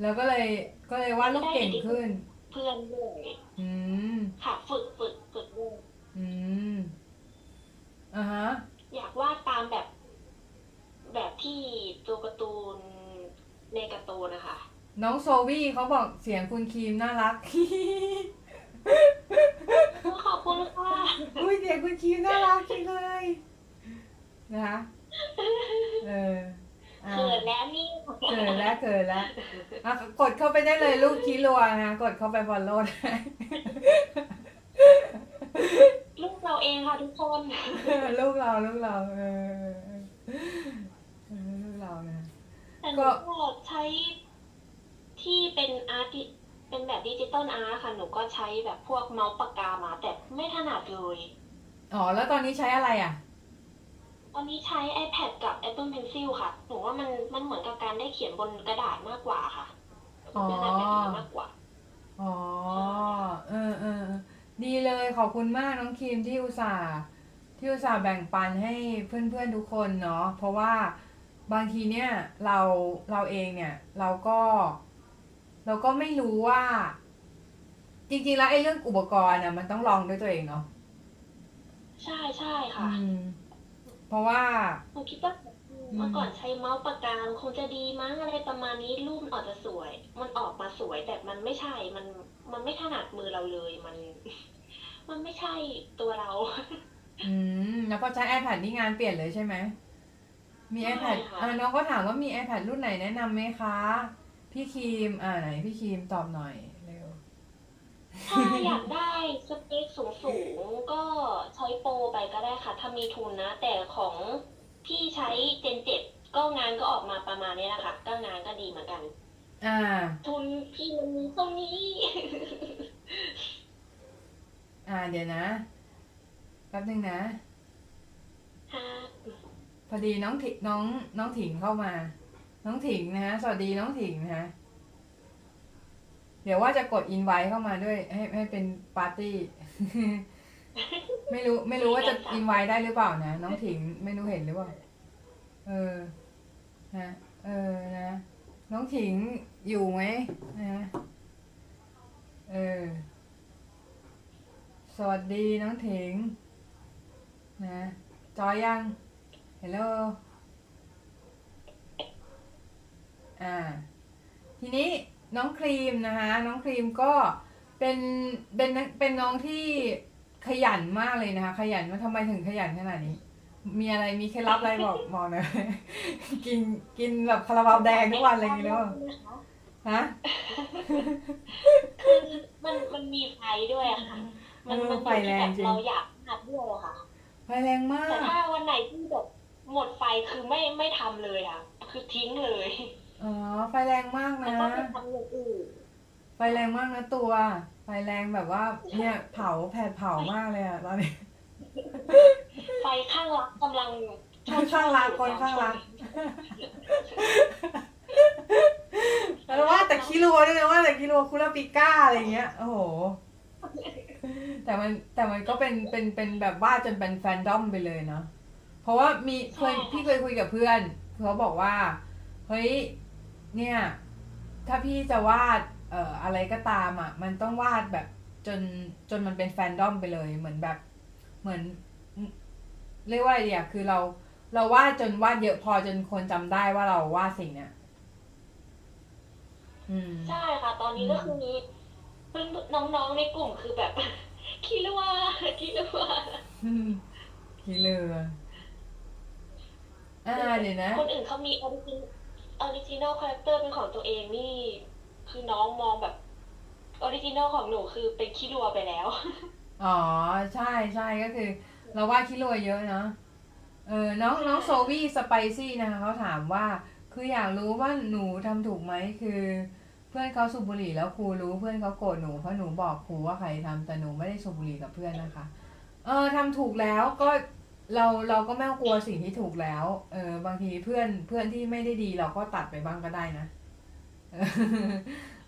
แล้วก็เลยก็เลยวาดลูกเก่งขึ้น เพื่อนด้วยอืม ค่ะ ฝึกฝึกฝึกด้วยอืมอ่าฮะ อยากวาดตามแบบ แบบที่ตัวการ์ตูนในการ์ตูนนะคะ น้องโซวี่เขาบอกเสียงคุณครีมน่ารัก ขอบคุณค่ะอุ้ยเสียงคุณครีมน่ารักจริงเลยนะคะเอออะเขินแล้วนี่เกิดแล้วเกิดแล้วอะกดเข้าไปได้เลยลูกคิรัวนะกดเข้าไป follow ได้ ลูกเราเองค่ะทุกคนลูกเราลูกเราเออเออลูกเรานะ แต่ก็หนูก็ใช้ที่เป็น art เป็นแบบ digital art ค่ะหนูก็ใช้แบบพวกเมาส์ปากกามา แต่ไม่ถนัดเลย อ๋อ แล้วตอนนี้ใช้อะไรอะ ตอนนี้ใช้ iPad กับ Apple Pencil ค่ะ หนูว่ามันมันเหมือนกับการได้เขียนบนกระดาษมากกว่าค่ะอ๋อถนัดแบบนี้มากกว่า อ๋อเออเออเออดีเลยขอบคุณมากน้องครีมที่อุตส่าห์ที่อุตส่าห์แบ่งปันให้เพื่อนๆทุกคนเนาะเพราะว่าบางทีเนี่ยเราเราเองเนี่ยเราก็ เราก็ไม่รู้ว่า จริงๆแล้วไอ้เรื่องอุปกรณ์น่ะ มันต้องลองด้วยตัวเองเนาะใช่ใช่ค่ะอืมเพราะว่าหนูคิดว่าเมื่อก่อนใช้เมาส์ปากกาคงจะดีมั้งอะไรประมาณนี้รูปมันออกจะสวย มันออกมาสวยแต่มันไม่ใช่มันมันไม่ถนัดมือเราเลยมัน มันไม่ใช่ตัวเรา อืมแล้วพอใช้ iPad นี่งานเปลี่ยนเลยใช่ไหมมีใช่ iPad ค่ะอ่าน้องก็ถามว่ามี iPad รุ่นไหนแนะนำไหมคะ พี่ครีม อ่าไหนพี่ครีมตอบหน่อยเร็ว ถ้าอยากได้สเปคสูงสูงๆก็ใช้โปรไปก็ได้ค่ะ ถ้ามีทุนนะ แต่ของพี่ใช้เจนเจ็ดก็งานก็ออกมาประมาณนี้แหละค่ะ ก็งานก็ดีเหมือนกัน อ่า ทุนพี่มันมีตรงนี้ อ่าเดี๋ยวนะแป๊บนึงนะฮะพอดีน้องถิน้องน้องถิงเข้ามา น้องถิงนะฮะ สวัสดีน้องถิงนะฮะ เดี๋ยวว่าจะกดอินไว้เข้ามาด้วย ให้ให้เป็นปาร์ตี้ ไม่รู้ ไม่รู้ว่าจะอินไว้ได้หรือเปล่านะ น้องถิงไม่รู้เห็นหรือเปล่า เออ นะ เออ นะ น้องถิงอยู่ไหมนะ เออ สวัสดีน้องถิง นะ จอยยัง ฮัลโหล อ่าทีนี้น้องครีมนะคะ น้องครีมก็เป็นเป็นเป็นน้องที่ขยันมากเลยนะคะ ขยันว่าทำไมถึงขยันขนาดนี้ มีอะไรมีเคล็ดลับอะไรบอกบอกหน่อยกินกินแบบคาราบาวแดงทุกวันอะไรอย่างเงี้ยหรือเปล่าฮะคือมันมันมีไฟด้วยอะค่ะ มันเออมันไฟแรงจริงเราอยากหัดด้วยอะค่ะไฟแรงมาแต่กถ้าวันไหนที่แบบหมดไฟคือไม่ไม่ทำเลยอะคือทิ้งเลย อ๋อ ไฟแรงมากแล้วนะก็ไปทำอย่างอื่นไฟแรงมากนะตัว ไฟแรงแบบว่า เนี่ยเผาแผดเผามากเลยอะตอนนี้ ไฟข้างรักกำลังคนข้างรักคนข้างรัก แล้วว่าแต่คิรัวด้วยนะว่าแต่คิรัวคุราปิก้าอะไรเงี้ย โอ้โห แต่มันแต่มันก็เป็นเป็นเป็นแบบว่าจนเป็นแฟนดอมไปเลยเนาะ เพราะว่ามีเคยพี่เคยคุยกับเพื่อนเขาบอกว่า เฮ้ย เนี่ย ถ้าพี่จะวาดเอ่ออะไรก็ตามอะ มันต้องวาดแบบจนจนมันเป็นแฟนดอมไปเลยเหมือนแบบเหมือน เรียกว่าอะไรดีอะคือเราเราวาดจนวาดเยอะพอจนคนจำได้ว่าเราวาดสิ่งเนี้ยอืม ใช่ค่ะ ตอนนี้ก็คือมีเพื่อนน้องๆในกลุ่มคือแบบ คิดว่าคิดว่าขี้เรืออ่าเดี๋ยวนะ คนอื่นเขามี origin original character เป็นของตัวเองนี่ คือน้องมองแบบ original ของหนูคือเป็นคิรัวไปแล้ว อ๋อ ใช่ใช่ก็คือ เราวาดขี้รัวเยอะเนาะเออน้องน้องโซวี่สไปซี่นะคะเขาถามว่า คืออยากรู้ว่าหนูทำถูกไหมคือ เพื่อนเขาสูบบุหรี่แล้วครูรู้เพื่อนเขาโกรธหนูเพราะหนูบอกครูว่าใครทำแต่หนูไม่ได้สูบบุหรี่กับเพื่อนนะคะ เออทำถูกแล้วก็ เราเราก็ไม่ต้องกลัวสิ่งที่ถูกแล้ว เออบางทีเพื่อนเพื่อนที่ไม่ได้ดี เราก็ตัดไปบ้างก็ได้นะเออ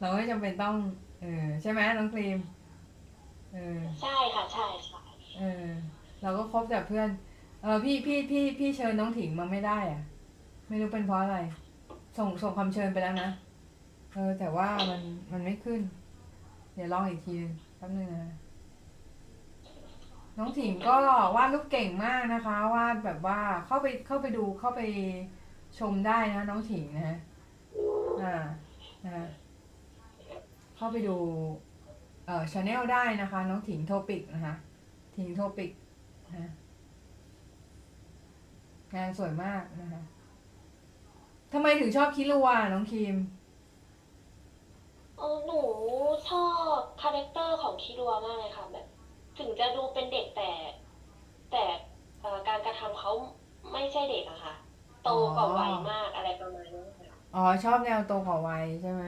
เราไม่จำเป็นต้อง เออใช่ไหมน้องครีม เออใช่ค่ะใช่ใช่เออ เราก็คบแต่เพื่อน เออพี่พี่พี่พี่เชิญน้องถิงมาไม่ได้อะไม่รู้เป็นเพราะอะไร ส่งส่งคำเชิญไปแล้วนะ เออ แต่ว่ามันมันไม่ขึ้น เดี๋ยวลองอีกทีนึงแป๊บนึงนะ น้องถิ่งก็วาดรูปเก่งมากนะคะ วาดแบบว่าเข้าไปเข้าไปดูเข้าไปชมได้นะน้องถิ่งนะฮะอ่านะเข้าไปดูเอ่อ channel ได้นะคะ น้องถิงโทปิกนะคะถิงโทปิกนะงานสวยมากนะคะทำไมถึงชอบคิรัวน้องครีมเออหนูชอบ character ของคิรัวมากเลยค่ะแบบ ถึงจะดูเป็นเด็กแต่ใช่เด็กอะค่ะ โตกว่าวัยมากอะไรประมาณนี้ค่ะอ๋อชอบแนวโตกว่าวัยใช่ไหม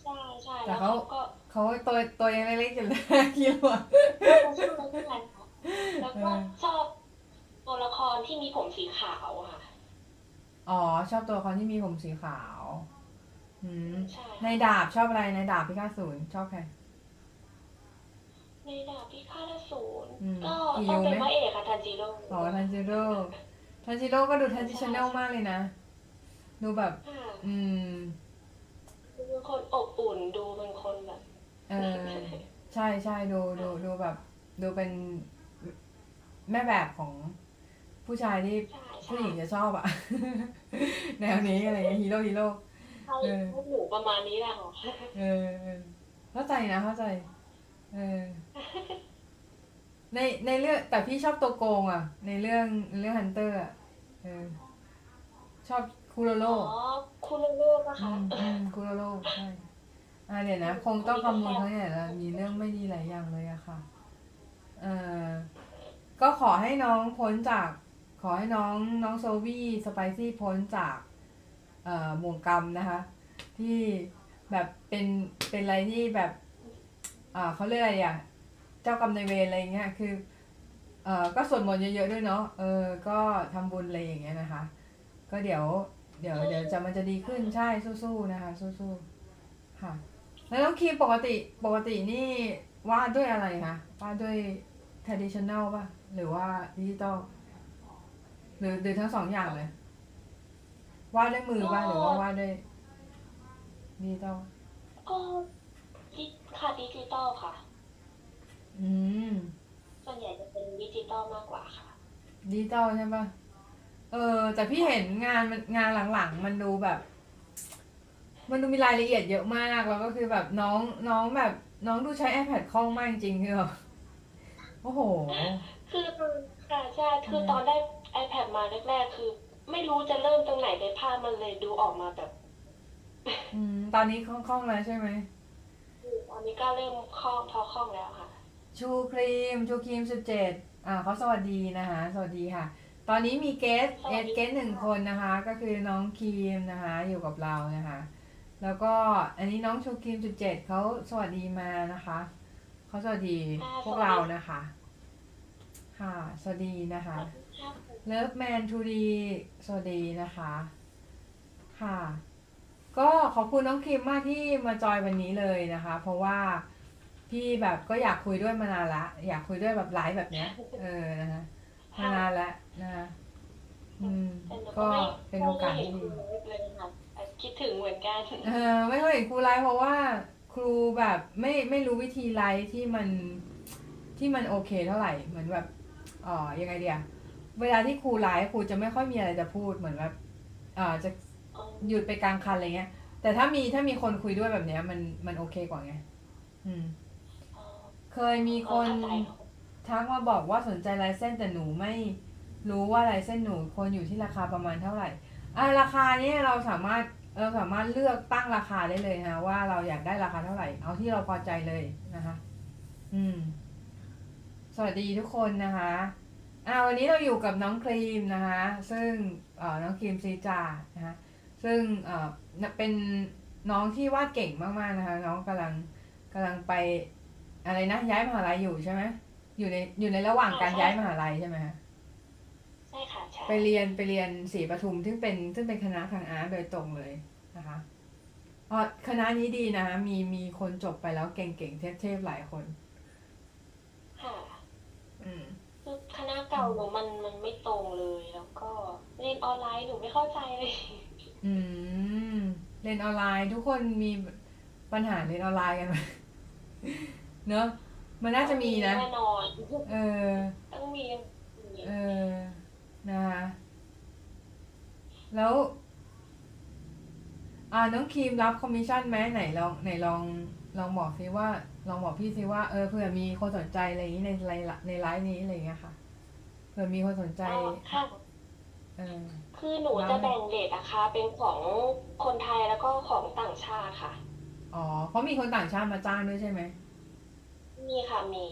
ใช่ใช่แต่แล้วเขาเขาก็เขาตัวตัวยังเล็กๆอยู่เลยคิดว่าชอบเพื่อนค่ะแล้วก็ชอบตัวละครที่มีผมสีขาวอะค่ะ อ๋อ ชอบตัวละครที่มีผมสีขาว อืมใช่ในดาบชอบอะไรในดาบพิฆาตศูนย์ชอบใคร ในดาบพิฆาตศูนย์อืมก็หิวต้องเป็นไหม พระเอกค่ะทันจิโร่อ๋อทันจิโร่ทันจิโร่ก็ดูทันจิชแนลมากเลยนะ ดูแบบ ค่ะอืม ดูเป็นคนอบอุ่นดูเป็นคนแบบ เออ ใช่ใช่ดูดูดูแบบ ดูเป็นแม่แบบของผู้ชายที่ใช่ผู้ใช่หญิงจะชอบอะ แนวนี้อะไรเงี้ยฮีโร่ฮีโร่ ใช่เออ พวกหนูประมาณนี้แหละค่ะเออเออเข้าใจนะเข้าใจ เออ ในในเรื่องแต่พี่ชอบตัวโกงอะ ในเรื่องในเรื่องฮันเตอร์อะเออชอบคูโรอ๋โร่อคุณลูกนะอืคะมอืมคูโรโร่ใช่อ่าเดี๋ยวนะคงต้องคำนวณเขาเนี่ยละมีเรื่องไม่ดีหลายอย่างเลยอะค่ะ เออก็ขอให้น้องพ้นจาก ขอให้น้องน้องโซวี่สไปซี่พ้นจาก เอ่อหม่วงกรรมนะคะ ที่แบบเป็นเป็นอะไรที่แบบอ่า เขาเรียกอะไรอะเจ้ากรรมนายเวรอะไรเงี้ยคือเออก็สวดมนต์เยอะๆด้วยเนาะเออก็ทำบุญอะไรอย่างเงี้ยนะคะ ก็เดี๋ยวเดี๋ยวเดี๋ยวจะมันจะดีขึ้นใช่สู้ๆนะคะ สู้ๆค่ะ แล้วน้องคีมปกติปกตินี่วาดด้วยอะไรคะวาดด้วย traditional ป่ะ หรือว่าดิจิตอลหรือหรือทั้งสองอย่างเลยวาดด้วยมือป่ะหรือว่าวาดด้วยดิจิตอล ค่ะดิจิตอลค่ะ อืม ส่วนใหญ่จะเป็นดิจิตอลมากกว่าค่ะ ดิจิตอลใช่ป่ะเออ แต่พี่เห็นงานมันงานหลังๆ มันดูแบบ มันดูมีรายละเอียดเยอะมากแล้วก็คือแบบน้องน้องแบบน้องดูใช้ iPad คล่องมากจริงๆคือแบบโอ้โห คือค่ะใช่คือเออตอนได้ iPad มาแรกๆคือ ไม่รู้จะเริ่มตรงไหนเลยภาพมันเลยดูออกมาแบบ อืม ตอนนี้คล่องๆแล้วใช่ไหม ตอนนี้ก็เริ่มคล่องพอคล่องแล้วค่ะ ชูครีม ชูครีมสิบเจ็ดอ่าเขาสวัสดีนะคะ สวัสดีค่ะ ตอนนี้มี guest สวัสดี เออ guest หนึ่งคนนะคะ ก็คือน้องครีมนะคะ อยู่กับเรานะคะ แล้วก็อันนี้น้องชูครีมสิบเจ็ดเขาสวัสดีมานะคะเขาสวัสดีพวกเรานะคะ ค่ะ สวัสดีนะคะ เลิฟแมนทูดีสวัสดีนะคะ ค่ะ ก็ขอบคุณน้องครีมมากที่มาจอยวันนี้เลยนะคะ เพราะว่าพี่แบบก็อยากคุยด้วยมานานละ อยากคุยด้วยแบบไลฟ์แบบเนี้ย เออนะคะมานานละนะคะอืมแต่หนูก็ไม่เป็นโอกาสไม่เห็ที่ดีคุณเลยค่ะคิดถึงเหมือนกันเออไม่ค่อยเห็นครูไลฟ์เพราะว่าครูแบบไม่ไม่รู้วิธีไลฟ์ที่มันที่มันโอเคเท่าไหร่เหมือนแบบเอ๋อยังไงเดียเวลาที่ครูไลฟ์ครูจะไม่ค่อยมีอะไรจะพูดเหมือนแบบเอ่อจะ หยุดไปกลางคันอะไรเงี้ย แต่ถ้ามีถ้ามีคนคุยด้วยแบบเนี้ย มันมันโอเคกว่าไงอืม เคยมีคนทักมาบอกว่าสนใจลายเส้นแต่หนูไม่รู้ว่าลายเส้นหนูควรอยู่ที่ราคาประมาณเท่าไหร่อะราคาเนี่ยเราสามารถเราสามารถเลือกตั้งราคาได้เลยนะว่าเราอยากได้ราคาเท่าไหร่ เอาที่เราพอใจเลยนะคะ อืม สวัสดีทุกคนนะคะอ่าวันนี้เราอยู่กับน้องครีมนะคะ ซึ่งเอ่อน้องครีมซีจานะคะ ซึ่งเอ่อเป็นน้องที่วาดเก่งมากๆนะคะ น้องกำลังกำลังไปอะไรนะย้ายมหาลัยอยู่ใช่ไหมอยู่ในอยู่ในระหว่างการย้ายมหาลัยใช่ไหมคะใช่ค่ะใช่ไปเรียนไปเรียนศรีปทุมซึ่งเป็นซึ่งเป็นคณะทางอาร์ตโดยตรงเลยนะคะอ๋อคณะนี้ดีนะคะมีมีคนจบไปแล้วเก่งๆเทพๆหลายคนค่ะอืมคือคณะเก่าหนูมันมันไม่ตรงเลยแล้วก็เรียนออนไลน์หนูไม่เข้าใจเลย อืมเรียนออนไลน์ ทุกคนมีปัญหาเรียนออนไลน์กันไหมเนอะมันน่าจะมีนะ แน่นอนเออ ต้องมีเออ นะคะแล้ว อ่าน้องครีมรับคอมมิชชั่นไหมไหนลองไหนลองลองบอกซิว่า ลองบอกพี่ซิว่าเออเผื่อมีคนสนใจอะไรอย่างนี้ในไลน์ในไลฟ์นี้อะไรอย่างเงี้ยค่ะเผื่อมีคนสนใจอ๋อค่ะ เออ คือหนูจะแบ่งrate นะคะเป็นของคนไทยแล้วก็ของต่างชาติค่ะ อ๋อ เพราะมีคนต่างชาติมาจ้างด้วยใช่ไหม มีค่ะมี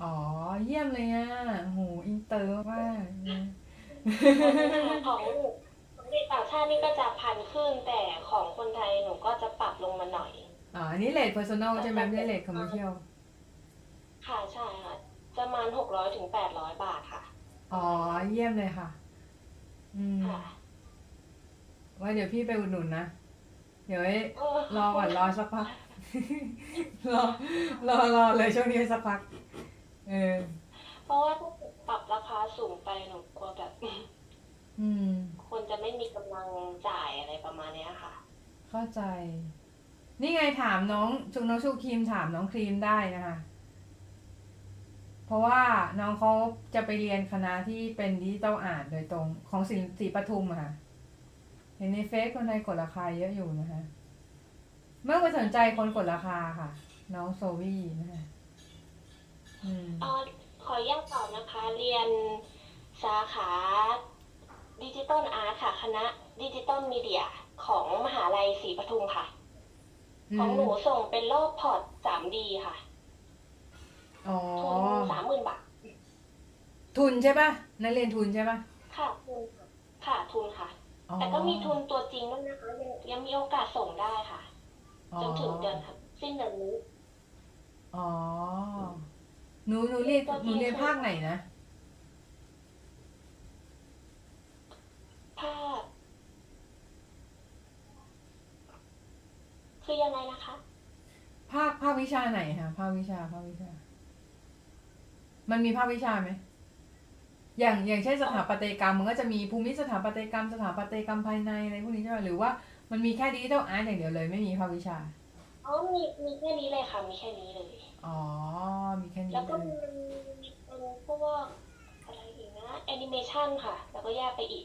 อ๋อ เยี่ยมเลยอะโหอินเตอร์มากของของเด็กต่างชาตินี่ก็จะพันขึ้นแต่ของคนไทยหนูก็จะปรับลงมาหน่อย อ๋อ อันนี้ rate personal ใช่ไหมไม่ใช่ rate commercial ค่ะใช่ค่ะประมาณหกร้อยถึงแปดร้อยบาทค่ะ อ๋อ เยี่ยมเลยค่ะ อืมค่ะไว่าเดี๋ยวพี่ไปอุดหนุนนะ เดี๋ยวไว้เออรอก่อนรอสักพัก รอรอรอเลยช่วงนี้สักพัก เออ เพราะว่าถ้าปรับราคาสูงไปหนูกลัวแบบ อืม คนจะไม่มีกำลังจ่ายอะไรประมาณเนี้ยค่ะ เข้าใจ นี่ไงถามน้องชุน้องชูครีมถามน้องครีมได้นะคะ เพราะว่าน้องเขาจะไปเรียนคณะที่เป็น digital art โดยตรงของศรีศรีปทุมอะค่ะเห็นในเฟซคนไทยกดราคาเยอะอยู่นะคะอย่าไปสนใจคนกดราคาค่ะ น้องโซวี่นะคะอืมเออขออนุญาตตอบนะคะ เรียนสาขา digital art ค่ะ คณะ digital media ของมหาลัยศรีปทุมค่ะ ของหนูส่งเป็นรอบพอร์ต 3D ค่ะ อ๋อ ทุนสามหมื่นบาท ทุนใช่ปะนักเรียนทุนใช่ปะค่ะทุนค่ะค่ะทุนค่ะ อ๋อแต่ก็มีทุนตัวจริงด้วยนะคะยังยังมีโอกาสส่งได้ค่ะ จนถึงเดือนค่ะสิ้นเดือนนี้ อ๋อ หนูหนูเรียนหนูเรียนภาคไหนนะ ภาคคือยังไงนะคะ ภาคภาควิชาไหนคะภาควิชาภาควิชา มันมีภาควิชาไหม อย่างอย่างเช่นสถาปัตยกรรมมันก็จะมีภูมิสถาปัตยกรรม สถาปัตยกรรมภายในอะไรพวกนี้ใช่ไหมหรือว่ามันมีแค่ดิจิทัลอาร์ตอย่างเดียวเลยไม่มีภาควิชาอ๋อมีมีแค่นี้เลยค่ะมีแค่นี้เลย อ๋อ มีแค่นี้แล้วก็เลยมีเป็นพวกอะไรอีกนะแอนิเมชันค่ะ แล้วก็แยกไปอีก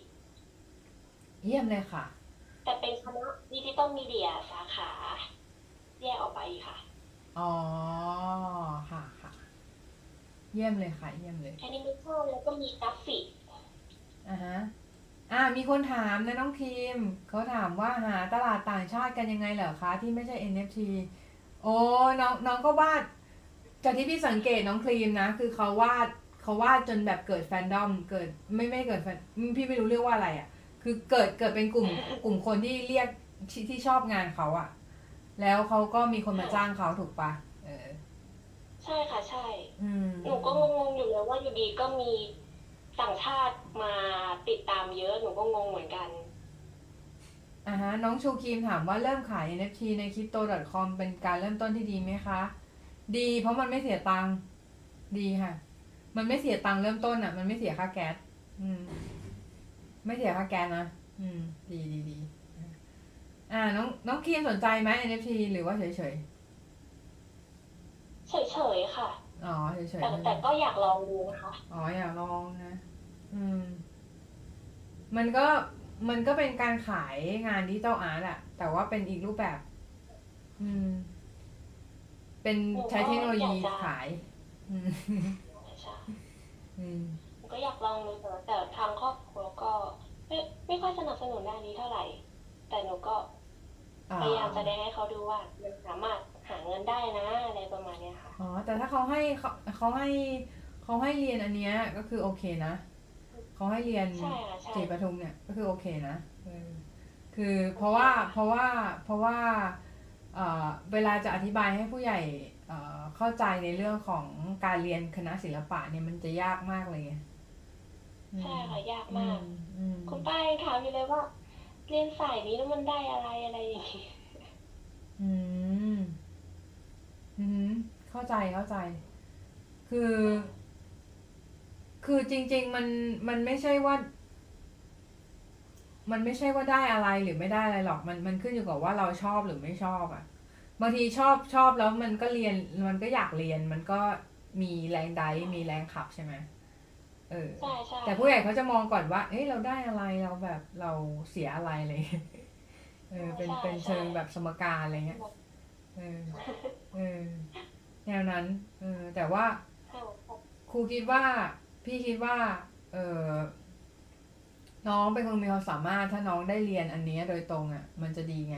เยี่ยมเลยค่ะ แต่เป็นคณะ digital media สาขา แยกออกไปอีกค่ะ อ๋อ ค่ะค่ะ เยี่ยมเลยค่ะ เยี่ยมเลยแอนิเมชันแล้วก็มีกราฟิกอ่าฮะอ่ามีคนถามนะน้องทีมเขาถามว่าหาตลาดต่างชาติกันยังไงเหรอคะ ที่ไม่ใช่ NFT โอ้น้องน้องก็วาดจากที่พี่สังเกตน้องครีมนะ คือเขาวาดเขาวาดจนแบบเกิดแฟนดอมเกิดไม่ไม่เกิดแฟนอืมพี่ไม่รู้เรียกว่าอะไรอะ่ะ คือเกิดเกิดเป็นกลุ่มกลุ่มคนที่เรียกที่ที่ชอบงานเขาอะ่ะ แล้วเขาก็มีคนมาจ้างเขาถูกปะเออ ใช่ค่ะใช่ อืมหนูก็งงๆอยู่เลยว่าอยู่ดีก็มีต่างชาติมาติดตามเยอะหนูก็งงเหมือนกัน อ่าฮะน้องชูครีมถามว่าเริ่มขาย NFT ใน crypto.com เป็นการเริ่มต้นที่ดีไหมคะ ดีเพราะมันไม่เสียตังค์ดีค่ะ มันไม่เสียตังค์เริ่มต้นอะ มันไม่เสียค่าแก๊สอืม ไม่เสียค่าแก๊สนะอืม ดีดีดีอ่าน้องน้องครีมสนใจไหม NFT หรือว่าเฉยเฉย เฉยๆค่ะๆอ๋อเฉยเฉยแต่แต่ก็อยากลองดูนะคะ อ๋ออยากลองนะ อืม มันก็มันก็เป็นการขายงานดิจิตอลอาร์ตอะแต่ว่าเป็นอีกรูปแบบ อืม เป็นใช้เทคโนโลยีขาย อืมใช่อืมหนูก็อยากลองดูแต่แต่ทางครอบครัวก็ ไม่ไม่ค่อยสนับสนุนด้านนี้เท่าไหร่ แต่หนูก็อ่าพยายามแสดงให้เขาดูว่ามันสามารถ หาเงินได้นะอะไรประมาณเนี้ยค่ะ อ๋อ แต่ถ้าเขาให้เขาเขาให้เขาให้เรียนอันเนี้ยก็คือโอเคนะเขาให้เรียนใช่ค่ะใช่ศรีปทุมเนี่ยก็คือโอเคนะเออคือเพราะว่าเพราะว่าเพราะว่าเอ่อเวลาจะอธิบายให้ผู้ใหญ่เอ่อเข้าใจในเรื่องของการเรียนคณะศิลปะเนี่ยมันจะยากมากเลยไงอืมใช่ค่ะยากอืมากมอืมคุณป้ายังถามอยู่เลยว่า เรียนสายนี้แล้วมันได้อะไรอะไรอย่างงี้ อืม อืมเข้าใจเข้าใจ คือ คือจริง ๆ มันมันไม่ใช่ว่า มันไม่ใช่ว่าได้อะไรหรือไม่ได้อะไรหรอก มันมันขึ้นอยู่กับว่าเราชอบหรือไม่ชอบอะ่ะบางทีชอบชอบแล้วมันก็เรียนมันก็อยากเรียน มันก็มีแรงไดมีแรงขับใช่ไหมเออ ใช่ใช่แต่ผู้ใหญ่เขาจะมองก่อนว่า เอ้ยเราได้อะไรเราแบบเราเสียอะไรอะไรเลย เออ เป็นเป็นเชิงแบบสมการอะไรเงี้ย เออเออแนวนั้นเออแต่ว่าค่ะครูคิดว่า พี่คิดว่า เออน้องเป็นคนมีความสามารถถ้าน้องได้เรียนอันเนี้ยโดยตรงอะ่ะ มันจะดีไง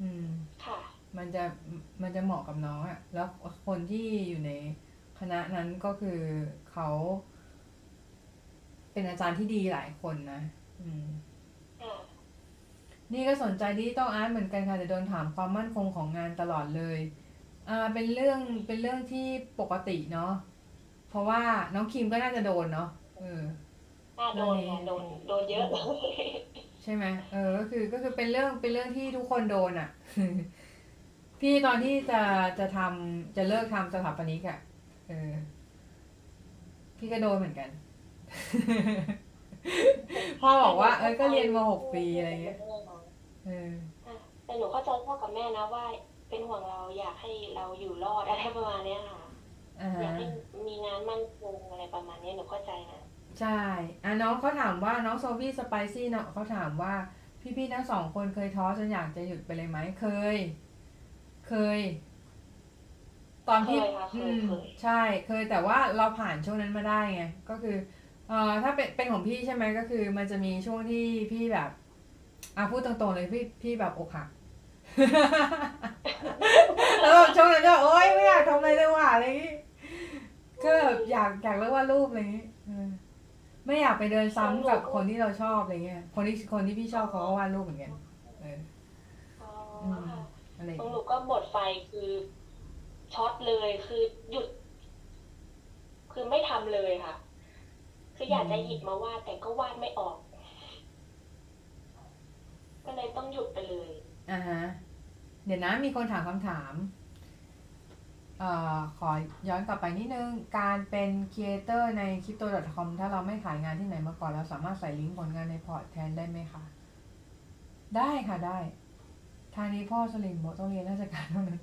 อืมค่ะมันจะมันจะเหมาะกับน้องอะ่ะ แล้วคนที่อยู่ในคณะนั้นก็คือเขา เป็นอาจารย์ที่ดีหลายคนนะ อืมค่ะ นี่ก็สนใจดิจิตอลอาร์ตเหมือนกันค่ะแต่โดนถามความมั่นคงของงานตลอดเลยอ่าเป็นเรื่องเป็นเรื่องที่ปกติเนาะเพราะว่าน้องคิมก็น่าจะโดนเนาะเออน่าโดนค่ะโดนโดนเยอะเลยใช่ไหมเออก็คือก็คือเป็นเรื่องเป็นเรื่องที่ทุกคนโดนอะ่ะ พี่ตอนที่จะจะทำจะเลิกทำสถาปนิกอะ่ะเออ พี่ก็โดนเหมือนกันพ่อบอกว่า เออก็เรียนมาหกปีอะไรเงี้ยเออ แต่หนูเข้าใจพ่อกับแม่นะว่า เป็นห่วงเราอยากให้เราอยู่รอดอะไรประมาณเนี้ยค่ะอ่าอยากฮะให้มีงานมั่นคงอะไรประมาณเนี้ยหนูเข้าใจนะใช่อะน้องเขาถามว่าน้องโซฟี่สไปซี่เนาะเขาถามว่าพี่ๆทั้งสองคนเคยท้อจนอยากจะหยุดไปเลยไหมเคย เคย ตอนที่เคยค่ะเคยอืมเคยใช่ เคยแต่ว่าเราผ่านช่วงนั้นมาได้ไงก็คือ เอ่อถ้าเป็นเป็นของพี่ใช่ไหมก็คือ มันจะมีช่วงที่พี่แบบ อะพูดตรงๆเลยพี่พี่แบบอกหัก แล้วแบบช่วงนั้นก็โอ๊ยไม่อยากทำอะไรเลยว่ะอะไรอย่างงี้ก็แบบอยากอยากเลิกวาดรูปอะไรอย่างงี้เออไม่อยากไปเดินซ้ำกับคนที่เราชอบอะไรเงี้ย คนที่คนที่พี่ชอบเขาก็วาดรูปเหมือนกันเอออ๋ออืมค่ะ อะไรอย่างของหเงี้นูยก็หมดไฟคือช็อตเลยคือหยุด คือไม่ทำเลยค่ะ คืออยากจะหยิบมาวาดแต่ก็วาดไม่ออก ก็เลยต้องหยุดไปเลยอ่าฮะเดี๋ยวนะมีคนถามคำถามเอ่อขอย้อนกลับไปนิดนึง การเป็น creator ใน crypto.com ถ้าเราไม่ขายงานที่ไหนมาก่อนเราสามารถใส่ลิงก์ผลงานใน port แทนได้ไหมคะ ได้ค่ะได้ ทางนี้พ่อสลิมบอกต้องเรียนราชการเท่านั้น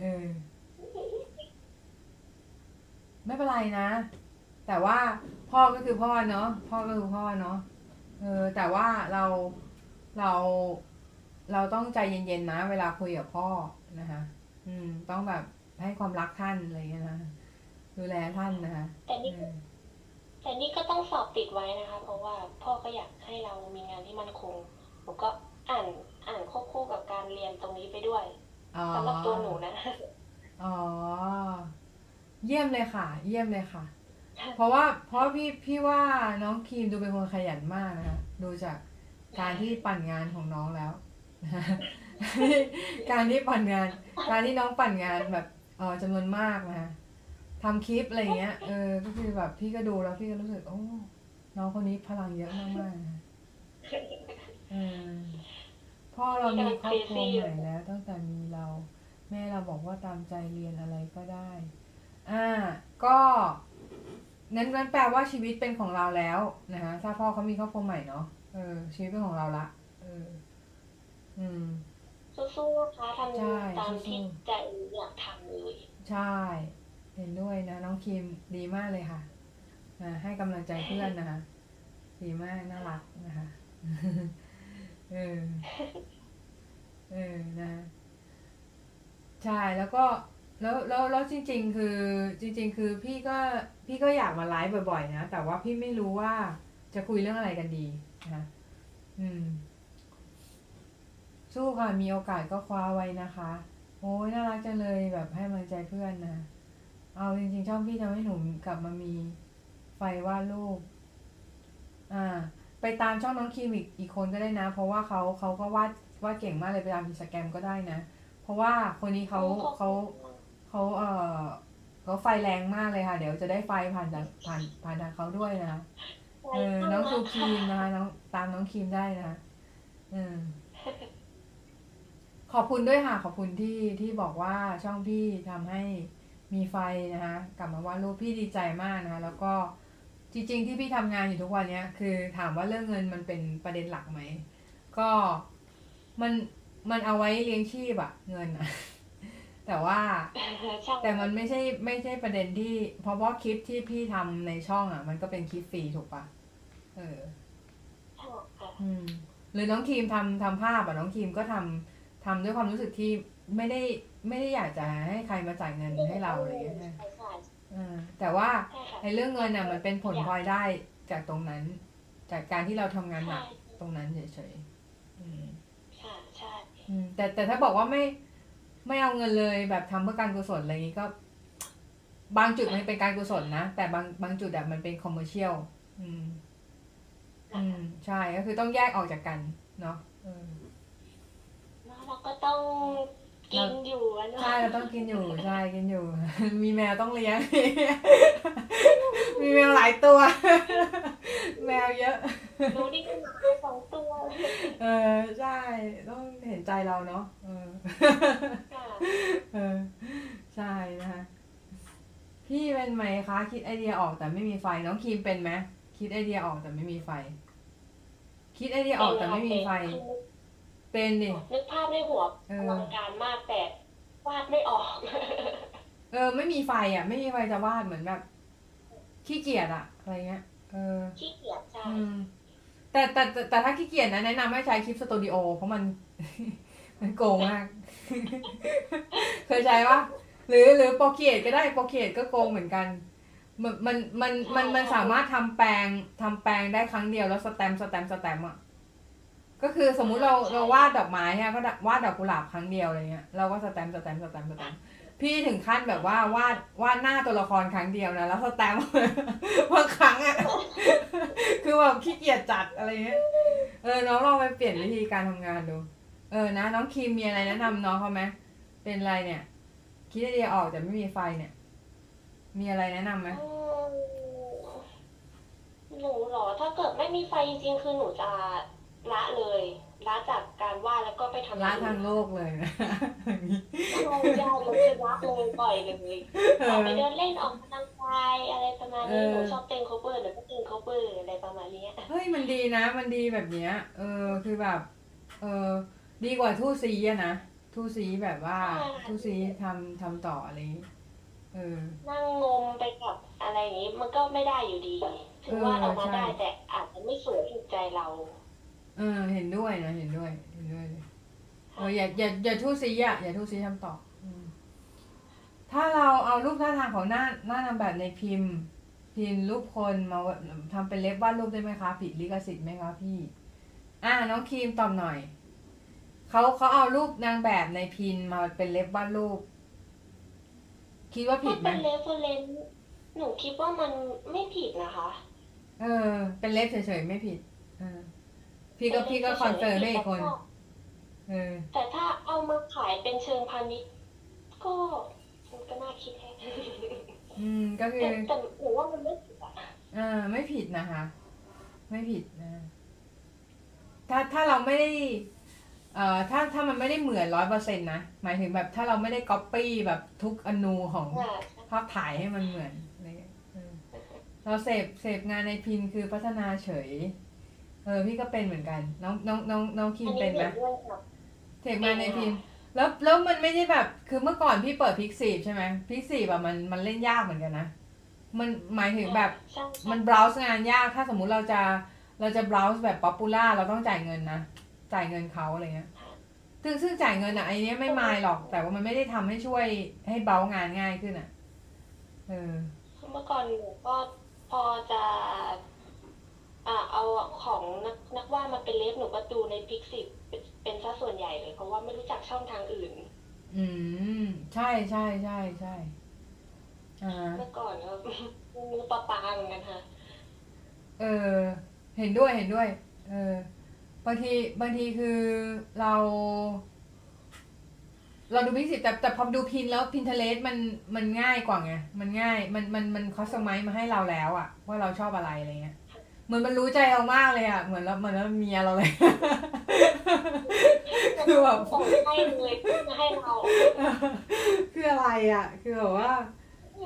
เออไม่เป็นไรนะ แต่ว่าพ่อก็คือพ่อเนาะพ่อก็คือพ่อเนาะเออแต่ว่าเรา เราเราต้องใจเย็นๆนะ เวลาคุยกับพ่อนะคะ อืม ต้องแบบให้ความรักท่านอะไรอย่างเงี้ยนะดูแลท่านนะคะแต่นี่เออแต่นี่ก็ต้องสอบติดไว้นะคะ เพราะว่าพ่อก็อยากให้เรามีงานที่มั่นคงหนูก็อ่านอ่านควบคู่กับการเรียนตรงนี้ไปด้วยอ๋อสำหรับตัวหนูนะอ๋อเยี่ยมเลยค่ะ เยี่ยมเลยค่ะ เพราะว่าเพราะพี่พี่ว่าน้องครีมดูเป็นคนขยันมากนะคะดูจาก การที่ปั่นงานของน้องแล้ว การที่ปั่นงาน การที่น้องปั่นงานแบบเออจำนวนมากนะคะทำคลิปอะไรเงี้ย เออ ก็คือแบบพี่ก็ดูแล้วพี่ก็รู้สึก โอ้ น้องคนนี้พลังเยอะมากๆนะเออพ่อเรามีครอบครัวใหม่แล้ว ตั้งแต่มีเรา แม่เราบอกว่าตามใจเรียนอะไรก็ได้ อ่า ก็นั้นนั้นแปลว่าชีวิตเป็นของเราแล้วนะคะถ้าพ่อเขามีครอบครัวใหม่เนาะ เออ ชีวิตเป็นของเราละเออ อืม สู้ๆนะคะทใช่ำตามที่สู้ ใจอยากทำเลยใช่ เห็นด้วยนะ น้องคิมดีมากเลยค่ะอ่าให้กำลังใจเพื่อนนะคะ ดีมากน่ารักนะคะ เออ เออนะใช่แล้วก็แล้วแล้วแล้วจริง ๆ คือจริง ๆ คือพี่ก็พี่ก็อยากมาไลฟ์บ่อย ๆ นะ แต่ว่าพี่ไม่รู้ว่าจะคุยเรื่องอะไรกันดี นะอืม สู้ค่ะมีโอกาสก็คว้าไว้นะคะ โอ้ยน่ารักจังเลยแบบให้กำลังใจเพื่อนนะเอาจริงๆช่องพี่ทำให้หนูกลับมามีไฟวาดรูปอ่า ไปตามช่องน้องคิมอีกอีกคนก็ได้นะ เพราะว่าเขาเขาก็วาดวาดเก่งมากเลยไปตามอินสตาแกรมก็ได้นะ เพราะว่าคนนี้เขาเขาเขาเออเขาไฟแรงมากเลยค่ะ เดี๋ยวจะได้ไฟผ่านจากผ่านผ่านทางเขาด้วยนะ เออน้องซูครีมนะคะน้องตามน้องครีมได้นะคะเออขอบคุณด้วยค่ะ ขอบคุณที่ที่บอกว่าช่องพี่ทำให้มีไฟนะคะกลับมาวาดรูปพี่ดีใจมากนะคะแล้วก็จริงๆที่พี่ทำงานอยู่ทุกวันเนี้ยคือถามว่าเรื่องเงินมันเป็นประเด็นหลักไหม ก็มันมันเอาไว้เลี้ยงชีพอะเงินอะ แต่ว่าใช่แต่มันไม่ใช่ไม่ใช่ประเด็นที่ เพราะว่าคลิปที่พี่ทำในช่องอะ มันก็เป็นคลิปฟรีถูกปะเออใช่ค่ะอืมหรือน้องครีมทำทำภาพอะน้องครีมก็ทำทำด้วยความรู้สึกที่ไม่ได้ไม่ได้อยากจะให้ใครมาจ่ายเงินให้เราอะไรอย่างเงี้ยใช่ใช่ใช่เออแต่ว่าใช่ค่ะไอ้เรื่องเงินอะมันเป็นผลพลอยได้จากตรงนั้น จากการที่เราทำงานหนักใช่ตรงนั้นเฉยๆอืมใช่ใช่อืมแต่แต่ถ้าบอกว่าไม่ ไม่เอาเงินเลยแบบทำเพื่อการกุศลอะไรงนี้ก็ บางจุดมันเป็นการกุศลนะ แต่บางบางจุดอะมันเป็นคอมเมอร์เชียลอืม อืม ใช่ก็คือต้องแยกออกจากกัน เนาะแล้วเราก็ต้อง กินอยู่อะเนาะใช่เราต้องกินอยู่ใช่กินอยู่ มีแมวต้องเลี้ยง มีแมวหลายตัว แมวเยอะหนูนี่ก็หมาสองตัวเออใช่ต้องเห็นใจเราเนาะเออค่ะเออใช่นะคะพี่เป็นไหมคะคิดไอเดียออกแต่ไม่มีไฟน้องครีมเป็นไหมคิดไอเดียออกแต่ไม่มีไฟ คิดไอเดียออกแต่ไม่มีไฟ เป็นดินึกภาพในหัวเอออ ลังการมากแต่วาดไม่ออก เออ ไม่มีไฟอะ ไม่มีไฟจะวาดเหมือนแบบขี้เกียจอะอะไรเงี้ย เออ ขี้เกียจใช่อืม แต่แต่แต่แต่ถ้าขี้เกียจนะแนะนำให้ใช้คลิปสตูดิโอเพราะมัน มันโกงมาก เคยใช้ปะหรือหรือ Procreate ก็ได้ Procreate ก็โกงเหมือนกัน มันมันมันมันมันสามารถทำแปรงทำแปรงได้ครั้งเดียวแล้วสแตมป์สแตมป์สแตมป์อะ ก็คือสมมุติเราเราวาดดอกไม้ฮะก็วาดดอกกุหลาบครั้งเดียวอะไรเงี้ยเราก็สแตมป์สแตมป์สแตมป์สแตมป์พี่ถึงขั้นแบบว่าวาดวาดหน้าตัวละครครั้งเดียวนะแล้วสแตมป์บางครั้งอะคือแบบขี้เกียจจัดอะไรเงี้ยเออน้องลองไปเปลี่ยนวิธีการทำงานดู เออนะน้องครีมมีอะไรแนะนำน้องเขาไหมเป็นอะไรเนี่ย คิดไอเดียออกแต่ไม่มีไฟเนี่ย มีอะไรแนะนำไหมหนูหรอถ้าเกิดไม่มีไฟจริงๆคือหนูจะ ละเลยละจากการวาดแล้วก็ไปทำละทางโลกเลยนะโอ้ยยาวเลยคือละเลยปล่อยเลยเอออกอไปเดินเล่นออกกำลังกายอะไรประมาณนี้เออหนูชอบเต้น cover หนูก็เต้น cover อะไรประมาณนี้เฮ้ยมันดีนะมันดีแบบเนี้ย เออคือแบบ เออดีกว่าทู่ซีอะนะทู่ซีแบบว่าทู่ซีทำทำต่ออะไรอย่างงี้เออนั่งงมไปกับอะไรอย่างนี้มันก็ไม่ได้อยู่ดี ถึงว่าเออออกมาใช่ได้แต่อาจจะไม่สวยถูกใจเรา เออเห็นด้วยนะเห็นด้วยเห็นด้วยเลยเอออย่าอย่าอย่าทู่ซีอะอย่าทู่ซีทำต่ออืมถ้าเราเอารูปท่าทางของหน้าหน้านางแบบในพิมพ์ Pin รูปคนมาทำเป็น ref วาดรูปได้ไหมคะ ผิดลิขสิทธิ์ไหมคะพี่ อ่าน้องครีมตอบหน่อยเขาเขาเอารูปนางแบบใน Pin มาเป็น ref วาดรูป คิดว่าผิถ้าดไหมเป็น re ference หนูคิดว่ามันไม่ผิดนะคะ เออ เป็น ref เฉยๆไม่ผิดเออ พี่ก็พี่ก็ confirm ได้อีกคน เออ แต่ถ้าเอามาขายเป็นเชิงพาณิชย์ก็มันก็น่าคิดแฮะอืมก็คืแต่อแต่หนูว่ามันไม่ผิดอะอ่าไม่ผิดนะคะ ไม่ผิดนะ ถ้าถ้าเราไม่ได้ เอ่อถ้าถ้ามันไม่ได้เหมือนร้อยเปอร์เซ็นต์นะ หมายถึงแบบถ้าเราไม่ได้ก๊อปปี้แบบทุกอนูของอ่าภาพถ่ายให้มันเหมือนอะไรเงี้ยเออเราเสพเสพงานในพินคือพัฒนาเฉย เออพี่ก็เป็นเหมือนกัน น้องน้องน้องน้องคิอัมนนี้เป็นไหมเห็นด้วยค่ะเสพงานในพินแล้วแล้วมันไม่ได้แบบคือเมื่อก่อนพี่เปิดพิกซีใช่ไหมพิกซีแบบมันมันเล่นยากเหมือนกันนะมันหมายถึงแบบใช่ใช่มัน browse งานยากถ้าสมมุติเราจะเราจะ browse แบบ popular เราต้องจ่ายเงินนะ จ่ายเงินเขาอะไรเงี้ยซึ่งซึ่งจ่ายเงินอะไอเนี้ยไม่มายหรอก แต่ว่ามันไม่ได้ทำให้ช่วยให้เบางานง่ายขึ้นอะเออ เมื่อก่อนหนูก็พอจะ อ่าเอาของนักนักวาดมาเป็น ref หนูก็ดูใน Pixiv เป็นเป็นซะส่วนใหญ่เลย เพราะว่าไม่รู้จักช่องทางอื่น อืม ใช่ใช่ใช่ใช่อ่าเมื่อก่อนก็งูปลาปลาเหมือนกันค่ะเออ เห็นด้วยเห็นด้วย เออบางทีบางทีคือเรา เราดูพิกซิแต่แต่พอดู Pin แล้ว Pinterest มันมันง่ายกว่าไงมันง่าย มันมันมันคอสไมซ์มาให้เราแล้วอะว่าเราชอบอะไรอะไรเงี้ย เหมือนมันรู้ใจเรามากเลยอะเหมือนเราเหมือนเราเมียเราเลย คือแบบส่งให้เลยเพื่อมาให้เรา คืออะไรอะคือแบบว่า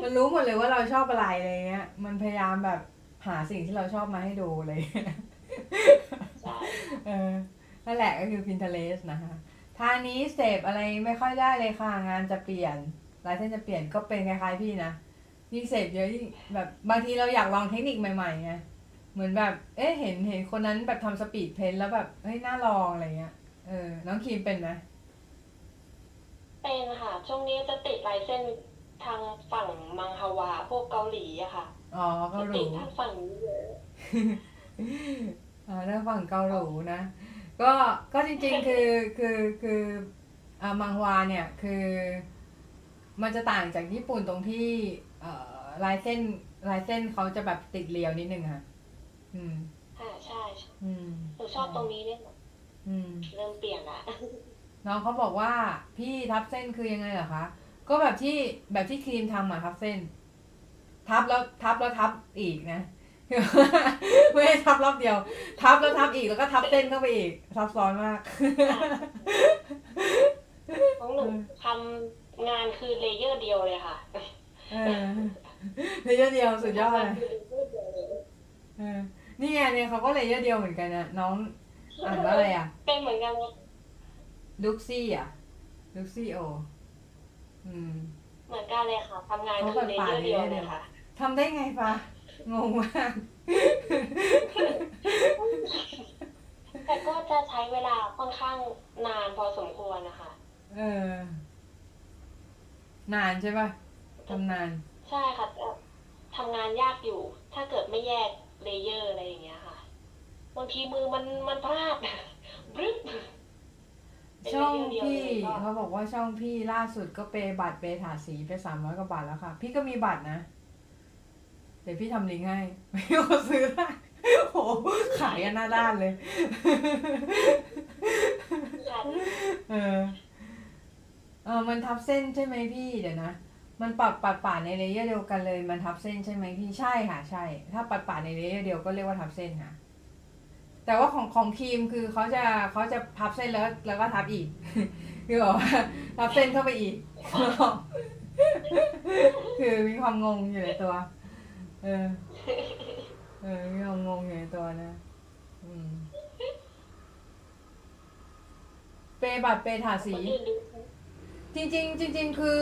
มันรู้หมดเลยว่าเราชอบอะไรอะไรเงี้ย มันพยายามแบบหาสิ่งที่เราชอบมาให้ดูเลยใช่เออ นั่นแหละก็คือ Pinterest นะคะทางนี้เสพอะไรไม่ค่อยได้เลยค่ะ งานจะเปลี่ยนลายเส้นจะเปลี่ยนก็เป็นคล้ายๆพี่นะยิ่งเสพเยอะยิ่งแบบบางทีเราอยากลองเทคนิคใหม่ๆไง เหมือนแบบ เอ๊ะเห็นเห็นคนนั้นแบบทำสปีดเพนแล้วแบบเฮ้ยน่าลองอะไรเงี้ยเออ น้องครีมเป็นไหมเป็นค่ะ ช่วงนี้จะติดลายเส้นทางฝั่งมังฮวาพวกเกาหลีอะค่ะอ๋อเกาจะหติลีดทางฝั่งนี้เยอะอ่าถ้าฝั่งเกาหลีนะก็ก็จริงๆคือคือคืออ่ามังฮวาเนี่ยคือ มันจะต่างจากญี่ปุ่นตรงที่เอ่อลายเส้นลายเส้นเขาจะแบบติดเรียวนิดนึงค่ะ อืมค่ะใช่ใช่อืมหนูชอบตรงนี้เนี่ยอืม เริ่มเปลี่ยนละน้องเขาบอกว่าพี่ทับเส้นคือยังไงเหรอคะ ก็แบบที่แบบที่ครีมทำอะทับเส้น ทับแล้วทับแล้วทับอีกนะไม่ได้ทับรอบเดียว ทับแล้วทับอีกแล้วก็ทับเส้นเข้าไปอีกซับซ้อนมากของหนูทำงานคือ layer เดียวเลยค่ะเออ layer เดียวสุดยอดเลยคือ layer เดียวเลยเออนี่ไงเนี่ยเขาก็ layer เดียวเหมือนกันนะน้องอ่านว่าอะไรอะเป็นเหมือนกันเลยลุกซี่อะลุกซี่โอ อืม เหมือนกันเลยค่ะทำงานคือ layer เดียวเลยค่ะทำได้ไงปะงงมาก แต่ก็จะใช้เวลาค่อนข้างนานพอสมควรนะคะ เออ นานใช่ปะทำนาน ใช่ค่ะแต่ทำงานยากอยู่ ถ้าเกิดไม่แยก เลเยอร์อะไรอย่างเงี้ยค่ะ บางทีมือมันมันพลาดบรึ๊บเป็นช่องเลเยร์เดียวพี่เลยก็เขาบอกว่าช่องพี่ล่าสุดก็เปย์บัตรเปย์ถาสีไปสามร้อยกว่าบาทแล้วค่ะ พี่ก็มีบัตรนะ เดี๋ยวพี่ทำลิงก์ให้ไม่ต้องซื้อได้โหขายกันหน้าด้านเลยค่ะเออเออมันทับเส้นใช่ไหมพี่เดี๋ยวนะ มันปัดปัดป่าในเลเยอร์เดียวกันเลยมันทับเส้นใช่ไหมพี่ใช่ค่ะใช่ ถ้าปัดป่าดในเลเยอร์เดียวก็เรียกว่าทับเส้นค่ะ แต่ว่าของของครีมคือเขาจะเขาจะพับเส้นแล้วแล้วก็ทับอีกคือบอกว่าทับเส้นเข้าไปอีก คือมีความงงอยู่ในตัว เออ เออมีความงงอยู่ในตัวนะอืมเปย์ brush เปย์ถาดสี จริงๆจริง ๆ คือ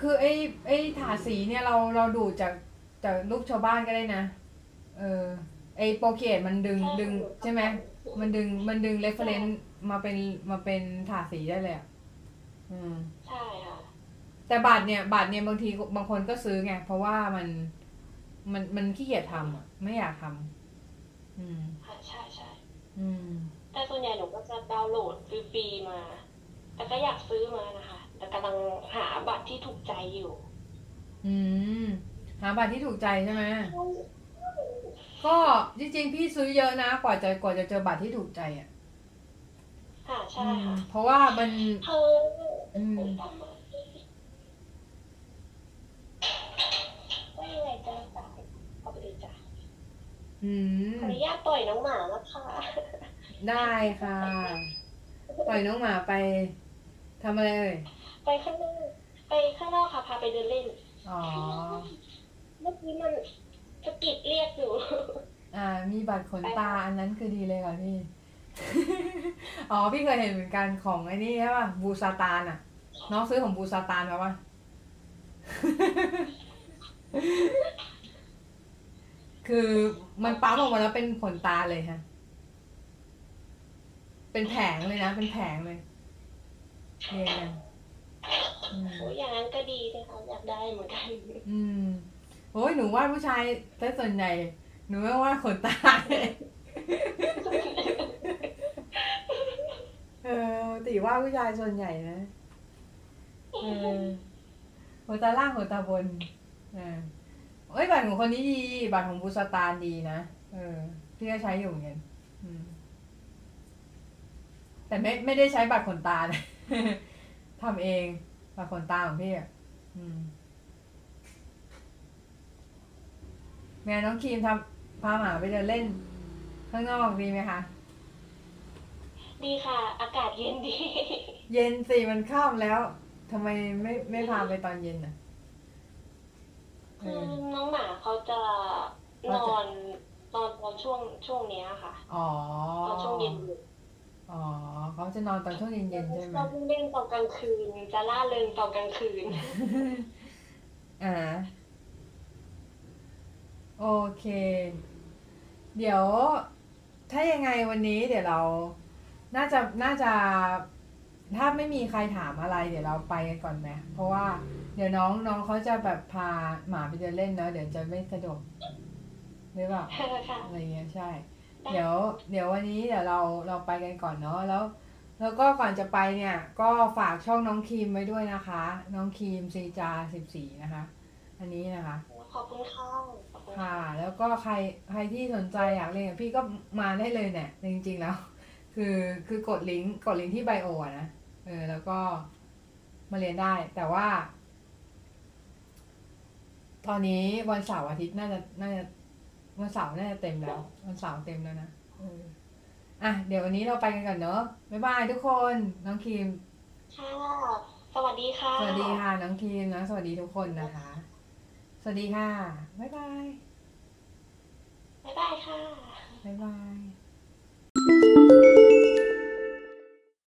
คือไอ้ไอ้ถาดสีเนี่ยเราเราดูจากจากรูปชาวบ้านก็ได้นะ เออไอ้ Procreate มันดึงดึงใช่ไหมมันดึงมันดึง reference มาเป็นมาเป็นถาดสีได้เลยอะอืมใช่ค่ะแต่บัตรเนี่ยบัตรเนี่ยบางทีบางคนก็ซื้อไงเพราะว่ามันมันมันขี้เกียจทำอะไม่อยากทำอืมค่ะใช่ใช่อืมแต่ส่วนใหญ่หนูก็จะดาวน์โหลดฟรีๆมา แต่ก็อยากซื้อมานะคะแต่ กำลังหาบัตรที่ถูกใจอยู่ อืม หาบัตรที่ถูกใจใช่ไหมก็จริงๆ พี่ซื้อเยอะนะกว่าจะกว่าจะเจอบัตรที่ถูกใจอะค่ะใช่อืมค่ะเพราะว่ามันเธออืมไม่ยังไงจะจ่ายเอาไปเลยจ้ะอืมขออนุญาตปล่อยน้องหมานะคะได้ค่ะ ปล่อยน้องหมาไปทำอะไรเอ่ย ไปข้างนอกไปข้างนอกค่ะ พาไปเดินเล่น อ๋อ เมื่อกี้มันสะกิดเรียกอยู่อ่า มีบัตรขนตาอันนั้นคือดีเลยค่ะพี่ อ๋อ พี่เคยเห็นเหมือนกันของไอ้นี่ใช่ป่ะ บูซาตานอะ น้องซื้อของบูซาตานมาป่ะคือมันปั๊มออกมาแล้วเป็นขนตาเลยฮะ เป็นแผงเลยนะ เป็นแผงเลยเรียงกันอืม โอ้ยอย่างนั้นก็ดีนะคะอยากได้เหมือนกัน อืมโอ้ยหนูว่าผู้ชายแต่ส่วนใหญ่ หนูไม่ว่าขนตาเลยเออติว่าผู้ชายส่วนใหญ่นะเออหัวตาล่างหัวตาบนเออเอ้ยบัตรของคนนี้ดีบัตรของบูสตานดีนะเออพี่ก็ใช้อยู่เหมือนกันอืมแต่ไม่ไม่ได้ใช้บัตรขนตานะ ทำเองบัตรขนตาของพี่อะอืมแม่น้องครีมทำพาหมาไปเดินเล่น ข้างนอกดีไหมคะ ดีค่ะ อากาศเย็นดี เย็นสิมันค่ำแล้วทำไมไม่ไม่พาไปตอนเย็นอะเอคืออน้องหมาเขาจะนอนนอนตอนช่วงช่วงเนี้ยค่ะ อ๋อ ตอนช่วงเย็นอ๋ อเขาจะนอนตอนช่วงเย็นๆใช่ไหมเราเล่นตอนกลางคืนจะล่าเริงตอนกลางคืน อ่า โอเค เดี๋ยว ถ้ายังไงวันนี้เดี๋ยวเรา น่าจะน่าจะถ้าไม่มีใครถามอะไร เดี๋ยวเราไปกันก่อนไหมเพราะว่าเดี๋ยวน้องน้องเขาจะแบบพาหมาไปเดินเล่นเนอะเดี๋ยวจะไม่สะดวกหรือเปล่าค่ะอะไรเงี้ยใช่ เดี๋ยวเดี๋ยววันนี้เดี๋ยวเราเราไปกันก่อนเนาะแล้ว แล้วก็ก่อนจะไปเนี่ย ก็ฝากช่องน้องครีมไว้ด้วยนะคะ น้องครีมซีจาสิบสี่นะคะ อันนี้นะคะ ขอบคุณค่ะขอบคุณคุณค่ะ แล้วก็ใครใครที่สนใจอยากเรียนกับพี่ก็มาได้เลยเนี่ยจริงๆแล้ว คือคือกดลิงก์กดลิงก์ที่ไบโออะนะเออแล้วก็มาเรียนได้ แต่ว่า ตอนนี้วันเสาร์อาทิตย์น่าจะน่าจะ วันเสาร์น่าจะเต็มแล้ววันเสาร์เต็มแล้วนะเอออะเดี๋ยววันนี้เราไปกันก่อนเนอะบ๊ายบายทุกคนน้องคิมค่ะสวัสดีค่ะ สวัสดีค่ะน้องทีมนะสวัสดีทุกคนนะคะ สวัสดีค่ะบ๊ายบายบ๊ายบายค่ะบ๊ายบาย